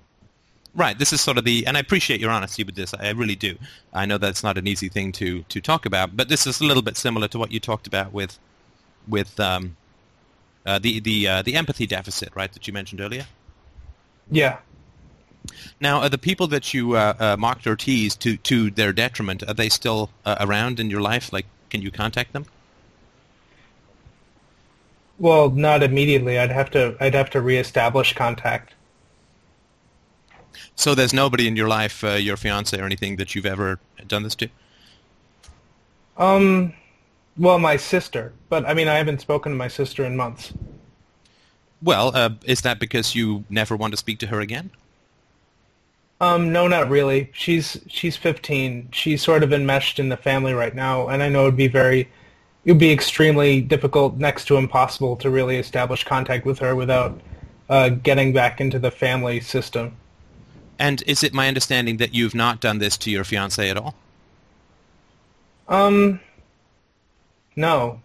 Right. This is sort of the, and I appreciate your honesty with this. I really do. I know that's not an easy thing to to talk about, but this is a little bit similar to what you talked about with, with um, uh, the the uh, the empathy deficit, right? That you mentioned earlier. Yeah. Now, are the people that you uh, uh, mocked or teased to to their detriment? Are they still uh, around in your life? Like, can you contact them? Well, not immediately. I'd have to. I'd have to reestablish contact. So there's nobody in your life, uh, your fiance or anything, that you've ever done this to. Um. Well, my sister, but I mean, I haven't spoken to my sister in months. Well, uh, is that because you never want to speak to her again? Um, no, not really. She's she's 15. She's sort of enmeshed in the family right now, and I know it'd be very, it would be extremely difficult, next to impossible, to really establish contact with her without uh, getting back into the family system. And is it my understanding that you've not done this to your fiance at all? Um, no,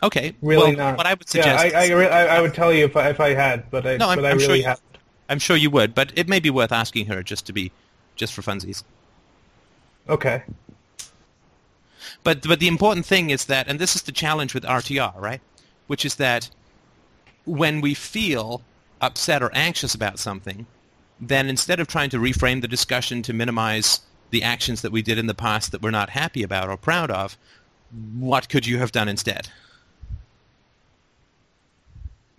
Okay. really well, not. What I would suggest. Yeah, I, I, I, I would tell you if I, if I had, but I, No, I'm- but I'm sure really you- haven't. I'm sure you would, but it may be worth asking her just to be, just for funsies. Okay. But but the important thing is that, and this is the challenge with RTR, right? Which is that when we feel upset or anxious about something, then instead of trying to reframe the discussion to minimize the actions that we did in the past that we're not happy about or proud of, what could you have done instead?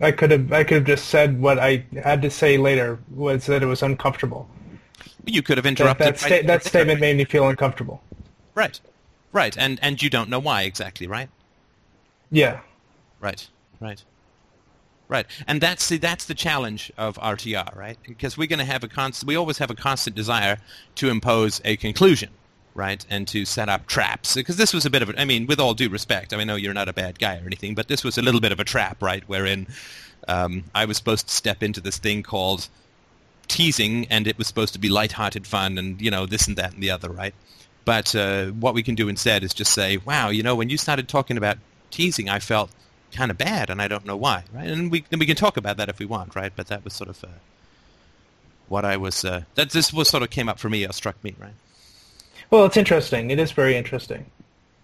I could have I could have just said what I had to say later was that it was uncomfortable. You could have That, interrupted. that, sta- that statement made me feel uncomfortable. Right, right, and and you don't know why exactly, right? Yeah. Right, right, right, and that's the that's the challenge of RTR, right? Because we're going to have a constant. We always have a constant desire to impose a conclusion, right, and to set up traps. Because this was a bit of a. I mean, with all due respect, I mean, I know you're not a bad guy or anything, but this was a little bit of a trap, right? Wherein um, I was supposed to step into this thing called teasing, and it was supposed to be light-hearted fun, and you know this and that and the other, right? But uh, what we can do instead is just say, "Wow, you know, when you started talking about teasing, I felt kind of bad, and I don't know why." Right? And we then we can talk about that if we want, right? But that was sort of uh, what I was. Uh, that this was sort of came up for me or struck me, right? Well, it's interesting. It is very interesting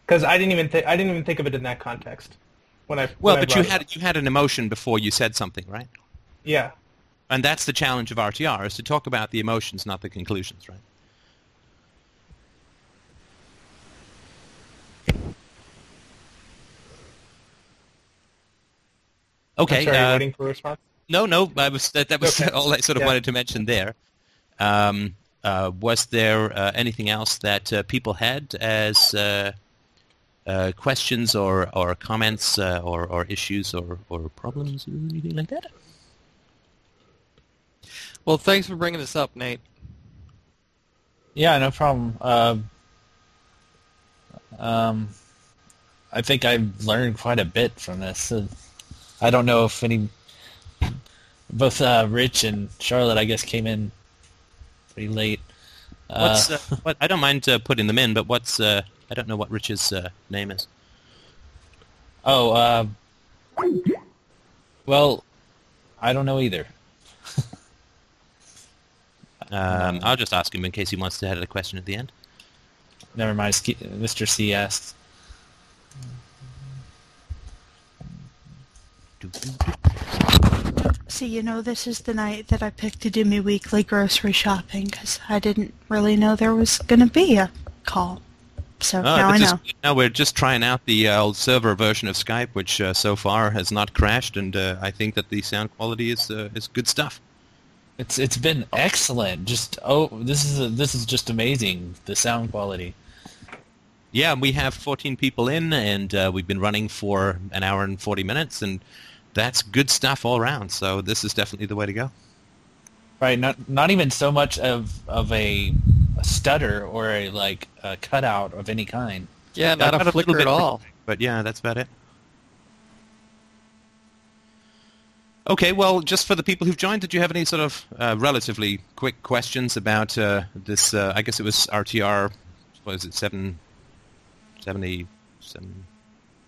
because I didn't even think I didn't even think of it in that context when I Well, when I but you had you had an emotion before you said something, right? yeah And that's the challenge of RTR is to talk about the emotions, not the conclusions, right? Okay. I'm sorry, uh, waiting for a response. No, no, I was, that, that was Okay. all I sort of Yeah. wanted to mention there. Um, uh, was there uh, anything else that uh, people had as uh, uh, questions or, or comments uh, or, or issues or, or problems or anything like that? Well, thanks for bringing this up, Nate. Yeah, no problem. Um, I think I've learned quite a bit from this. Uh, I don't know if any, both uh, Rich and Charlotte, I guess, came in pretty late. What's Uh, uh, what? I don't mind uh, putting them in, but what's uh, I don't know what Rich's uh, name is. oh, uh, well, I don't know either. Um, I'll just ask him in case he wants to add a question at the end. Never mind. Mr. C asked. See, you know, this is the night that I picked to do me weekly grocery shopping because I didn't really know there was going to be a call. So Oh, now I this is- now we're just trying out the uh, old server version of Skype, which uh, so far has not crashed, and uh, I think that the sound quality is uh, is good stuff. It's it's been excellent. Just oh, this is a, this is just amazing. The sound quality. Yeah, we have 14 people in, and uh, we've been running for an hour and 40 minutes, and that's good stuff all around. So this is definitely the way to go. Right. Not not even so much of of a, a stutter or a like a cutout of any kind. Yeah, not Got a little flicker bit at all. But yeah, that's about it. Okay, well, just for the people who've joined, did you have any sort of uh, relatively quick questions about uh, this? Uh, I guess it was RTR. What is it? Seven, seventy, seven,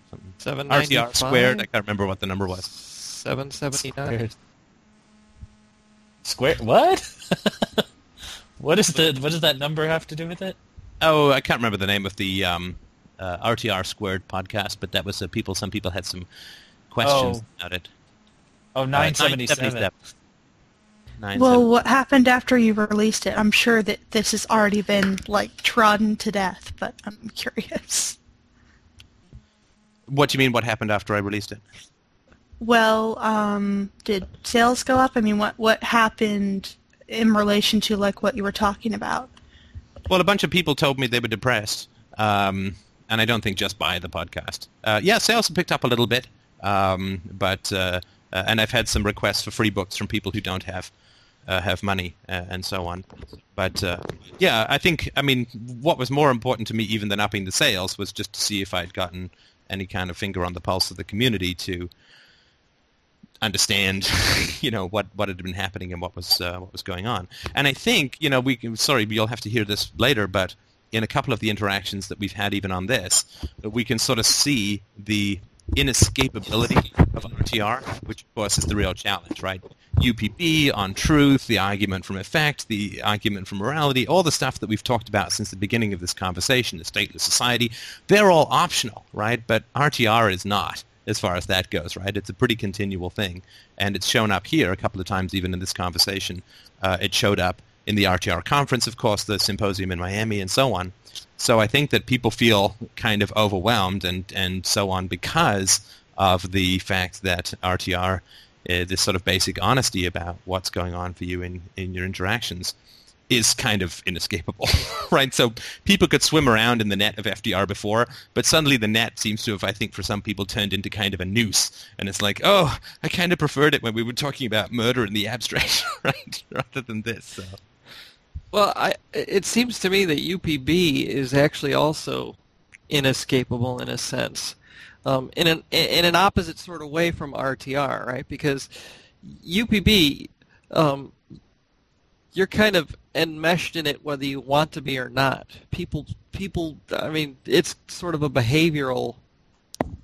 something. Seven RTR squared. I can't remember what the number was. Seven seventy nine. Squared. Square what? what is the what does that number have to do with it? Oh, I can't remember the name of the um, uh, RTR squared podcast, but that was uh, people. Some people had some questions Oh. about it. Oh, Uh, 977. 977. Well, what happened after you released it? I'm sure that this has already been, like, trodden to death, but I'm curious. What do you mean? What happened after I released it? Well, um, did sales go up? I mean, what, what happened in relation to, like, what you were talking about? Well, a bunch of people told me they were depressed, um, and I don't think just by the podcast. Uh, yeah, sales have picked up a little bit, um, but uh, uh, and I've had some requests for free books from people who don't have uh, have money uh, and so on. But uh, yeah, I think I mean what was more important to me even than upping the sales was just to see if I'd gotten any kind of finger on the pulse of the community to understand, you know, what, what had been happening and what was uh, what was going on. And I think, you know, we can, sorry, you'll have to hear this later, but in a couple of the interactions that we've had even on this, we can sort of see the inescapability of RTR, which of course is the real challenge, right? UPB on truth, the argument from effect, the argument from morality, all the stuff that we've talked about since the beginning of this conversation, the stateless society, they're all optional, right? But RTR is not as far as that goes, right? It's a pretty continual thing. And it's shown up here a couple of times even in this conversation. Uh, it showed up in the RTR conference, of course, the symposium in Miami, and so on. So I think that people feel kind of overwhelmed and, and so on because of the fact that RTR, uh, this sort of basic honesty about what's going on for you in, in your interactions, is kind of inescapable, right? So people could swim around in the net of FDR before, but suddenly the net seems to have, I think, for some people turned into kind of a noose. And it's like, oh, I kind of preferred it when we were talking about murder in the abstract, right? Rather than this. So. Well, I, it seems to me that UPB is actually also inescapable in a sense, um, in an in an opposite sort of way from RTR, right? Because UPB, um, you're kind of enmeshed in it whether you want to be or not. People, people. I mean, it's sort of a behavioral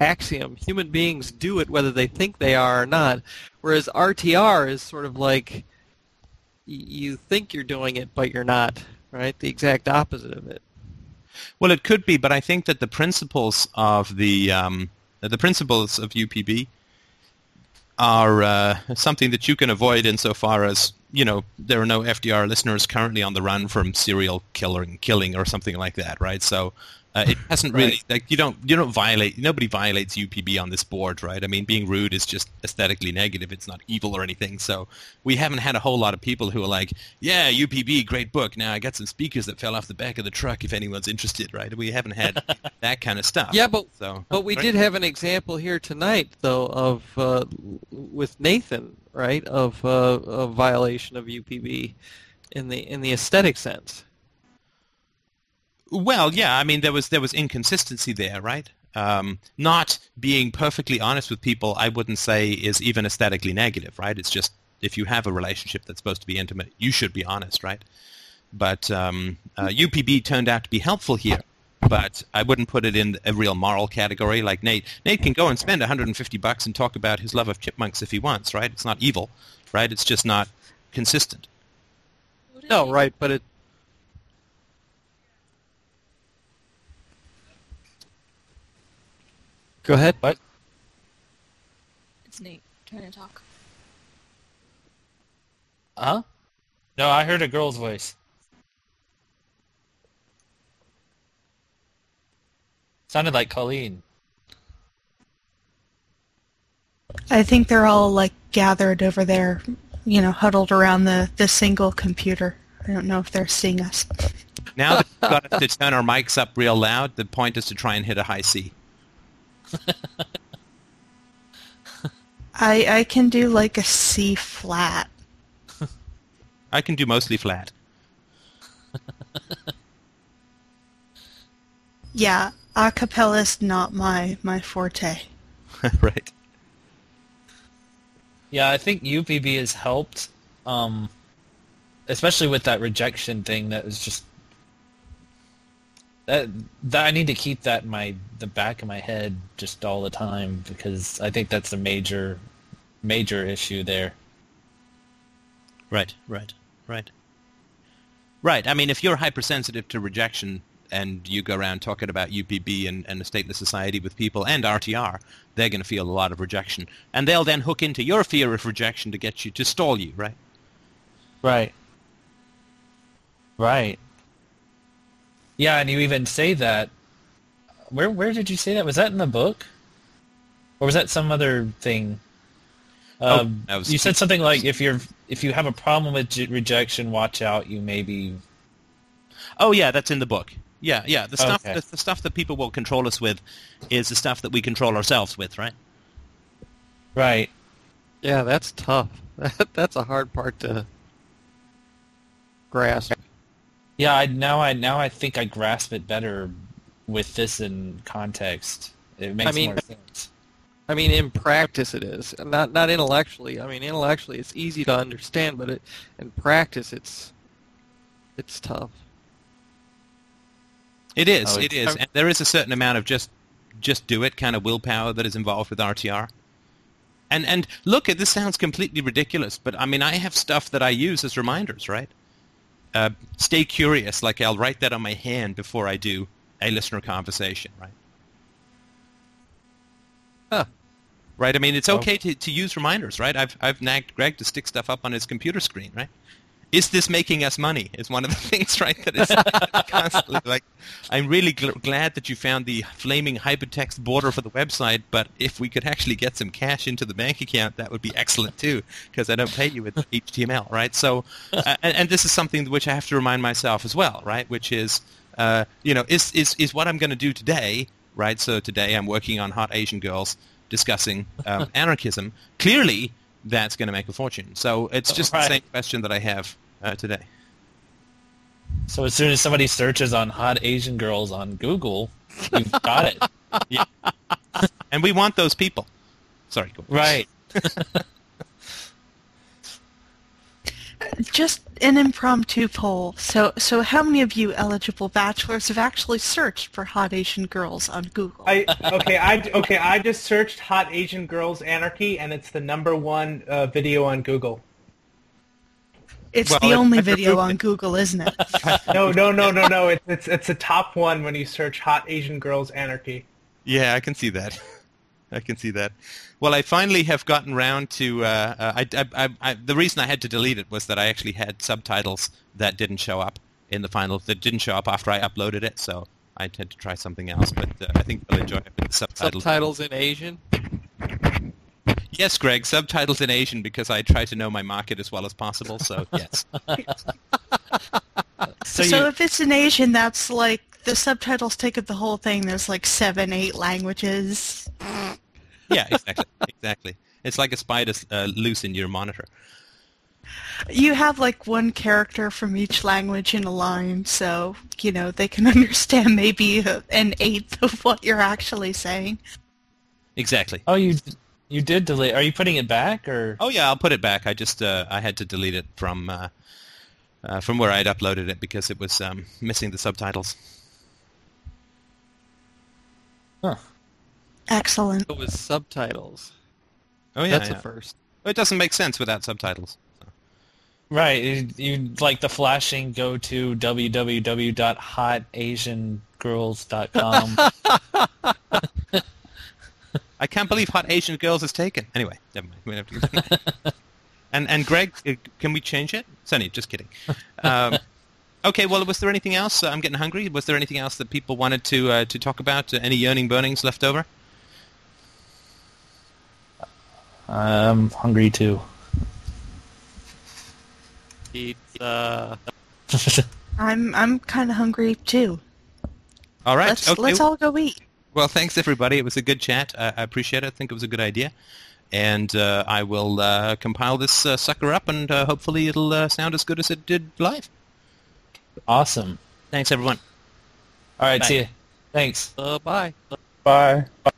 axiom. Human beings do it whether they think they are or not. Whereas RTR is sort of like you think you're doing it, but you're not, right? The exact opposite of it. Well, it could be, but I think that the principles of the um, the principles of UPB are uh, something that you can avoid insofar as you know there are no FDR listeners currently on the run from serial killing, killing or something like that, right? So uh, it hasn't really Right. like you don't you don't violate nobody violates UPB on this board, right? I mean, being rude is just aesthetically negative. It's not evil or anything. So we haven't had a whole lot of people who are like, yeah, UPB, great book. Now I got some speakers that fell off the back of the truck. If anyone's interested, right? We haven't had that kind of stuff. Yeah, but so but we right? did have an example here tonight, though, of uh, with Nathan, right, of uh, a violation of UPB in the in the aesthetic sense. Well, yeah, I mean there was there was inconsistency there, right? Um, not being perfectly honest with people, I wouldn't say is even aesthetically negative, right? It's just if you have a relationship that's supposed to be intimate, you should be honest, right? But um, uh, UPB turned out to be helpful here, but I wouldn't put it in a real moral category like Nate. Nate can go and spend 150 bucks and talk about his love of chipmunks if he wants, right? It's not evil, right? It's just not consistent. No, right, but it. Go ahead. What? It's Nate trying to talk. Huh? No, I heard a girl's voice. Sounded like Colleen. I think they're all like gathered over there, you know, huddled around the, the single computer. I don't know if they're seeing us. Now that we've got to turn our mics up real loud, the point is to try and hit a high C. I I can do like a C flat. I can do mostly flat. Yeah, a cappella's not my my forte. right. Yeah, I think UPB has helped, um, especially with that rejection thing. That was just that that I need to keep that in my the back of my head just all the time because I think that's a major major issue there. Right, right, right. Right. I mean, if you're hypersensitive to rejection and you go around talking about UPB and, and the stateless society with people and RTR, they're going to feel a lot of rejection. And they'll then hook into your fear of rejection to get you to stall you, right? Right. Right. Yeah, and you even say that. Where where did you say that? Was that in the book, or was that some other thing? Oh, Um, that was- you said something like if you're if you have a problem with j- rejection, watch out. You maybe Oh, yeah, that's in the book. Yeah, yeah. The stuff, Okay. the, the stuff that people will control us with is the stuff that we control ourselves with, right? right. Yeah, that's tough. That, that's a hard part to grasp. Yeah, I now I now I think I grasp it better with this in context. It makes mean- more sense. I mean, in practice it is, not not intellectually. I mean, intellectually it's easy to understand, but it, in practice it's it's tough. It is. Oh, it is. And there is a certain amount of just just do it kind of willpower that is involved with RTR. And and look, this sounds completely ridiculous, but I mean, I have stuff that I use as reminders, right? Uh, stay curious. Like I'll write that on my hand before I do a listener conversation, right? Huh. Right. I mean, it's okay to, to use reminders, right? I've I've nagged Greg to stick stuff up on his computer screen, right? Is this making us money? Is one of the things, right? That is constantly like. I'm really gl- glad that you found the flaming hypertext border for the website, but if we could actually get some cash into the bank account, that would be excellent too, because I don't pay you with HTML, right? So, uh, and, and this is something which I have to remind myself as well, right? Which is, uh, you know, is is is what I'm going to do today, right? So today I'm working on Hot Asian Girls discussing um, anarchism. Clearly, that's going to make a fortune. So it's just Right. the same question that I have uh, today. So as soon as somebody searches on hot Asian girls on Google, you've got it. Yeah. And we want those people. Sorry, go Right. Just an impromptu poll. So, so how many of you eligible bachelors have actually searched for hot Asian girls on Google? I okay. I okay. I just searched "hot Asian girls anarchy" and it's the number one uh, video on Google. it's well, the only I've video on. Google, isn't it? No, no, no, no, no. It's it's it's a top one when you search "hot Asian girls anarchy." Yeah, I can see that. I can see that. Well, I finally have gotten round to. Uh, uh, I, I, I, I, the reason I had to delete it was that I actually had subtitles that didn't show up in the final. That didn't show up after I uploaded it, so I had to try something else. But uh, I think they'll enjoy it with the subtitles. Subtitles in Asian. Yes, Greg. Subtitles in Asian because I try to know my market as well as possible. So yes. So, So, you, if it's in Asian, that's like the subtitles take up the whole thing. There's like seven, eight languages. yeah, exactly, exactly. It's like a spider uh, loose in your monitor. You have like one character from each language in a line, so you know they can understand maybe an eighth of what you're actually saying. Exactly. Oh, you you did delete. Are you putting it back or? Oh yeah, I'll put it back. I just uh, I had to delete it from uh, uh, from where I'd uploaded it because it was um, missing the subtitles. Huh. Excellent. It was subtitles. Oh yeah, That's yeah. a first. It doesn't make sense without subtitles. Right. You, you like the flashing. Go to www.hotasiangirls.com. I can't believe Hot Asian Girls is taken. Anyway, never mind. We have to and and Greg, uh, can we change it? Sunny, just kidding. Um, okay, well, was there anything else? Uh, I'm getting hungry. Was there anything else that people wanted to uh, to talk about? Uh, any yearning burnings left over? I'm hungry too. Pizza. I'm I'm kind of hungry too. All right. Let's okay. let's all go eat. Well, thanks everybody. It was a good chat. I, I appreciate it. I think it was a good idea. And uh, I will uh, compile this uh, sucker up, and uh, hopefully it'll uh, sound as good as it did live. Awesome. Thanks, everyone. All right. Bye. See you. Thanks. Uh, bye. Bye. Bye.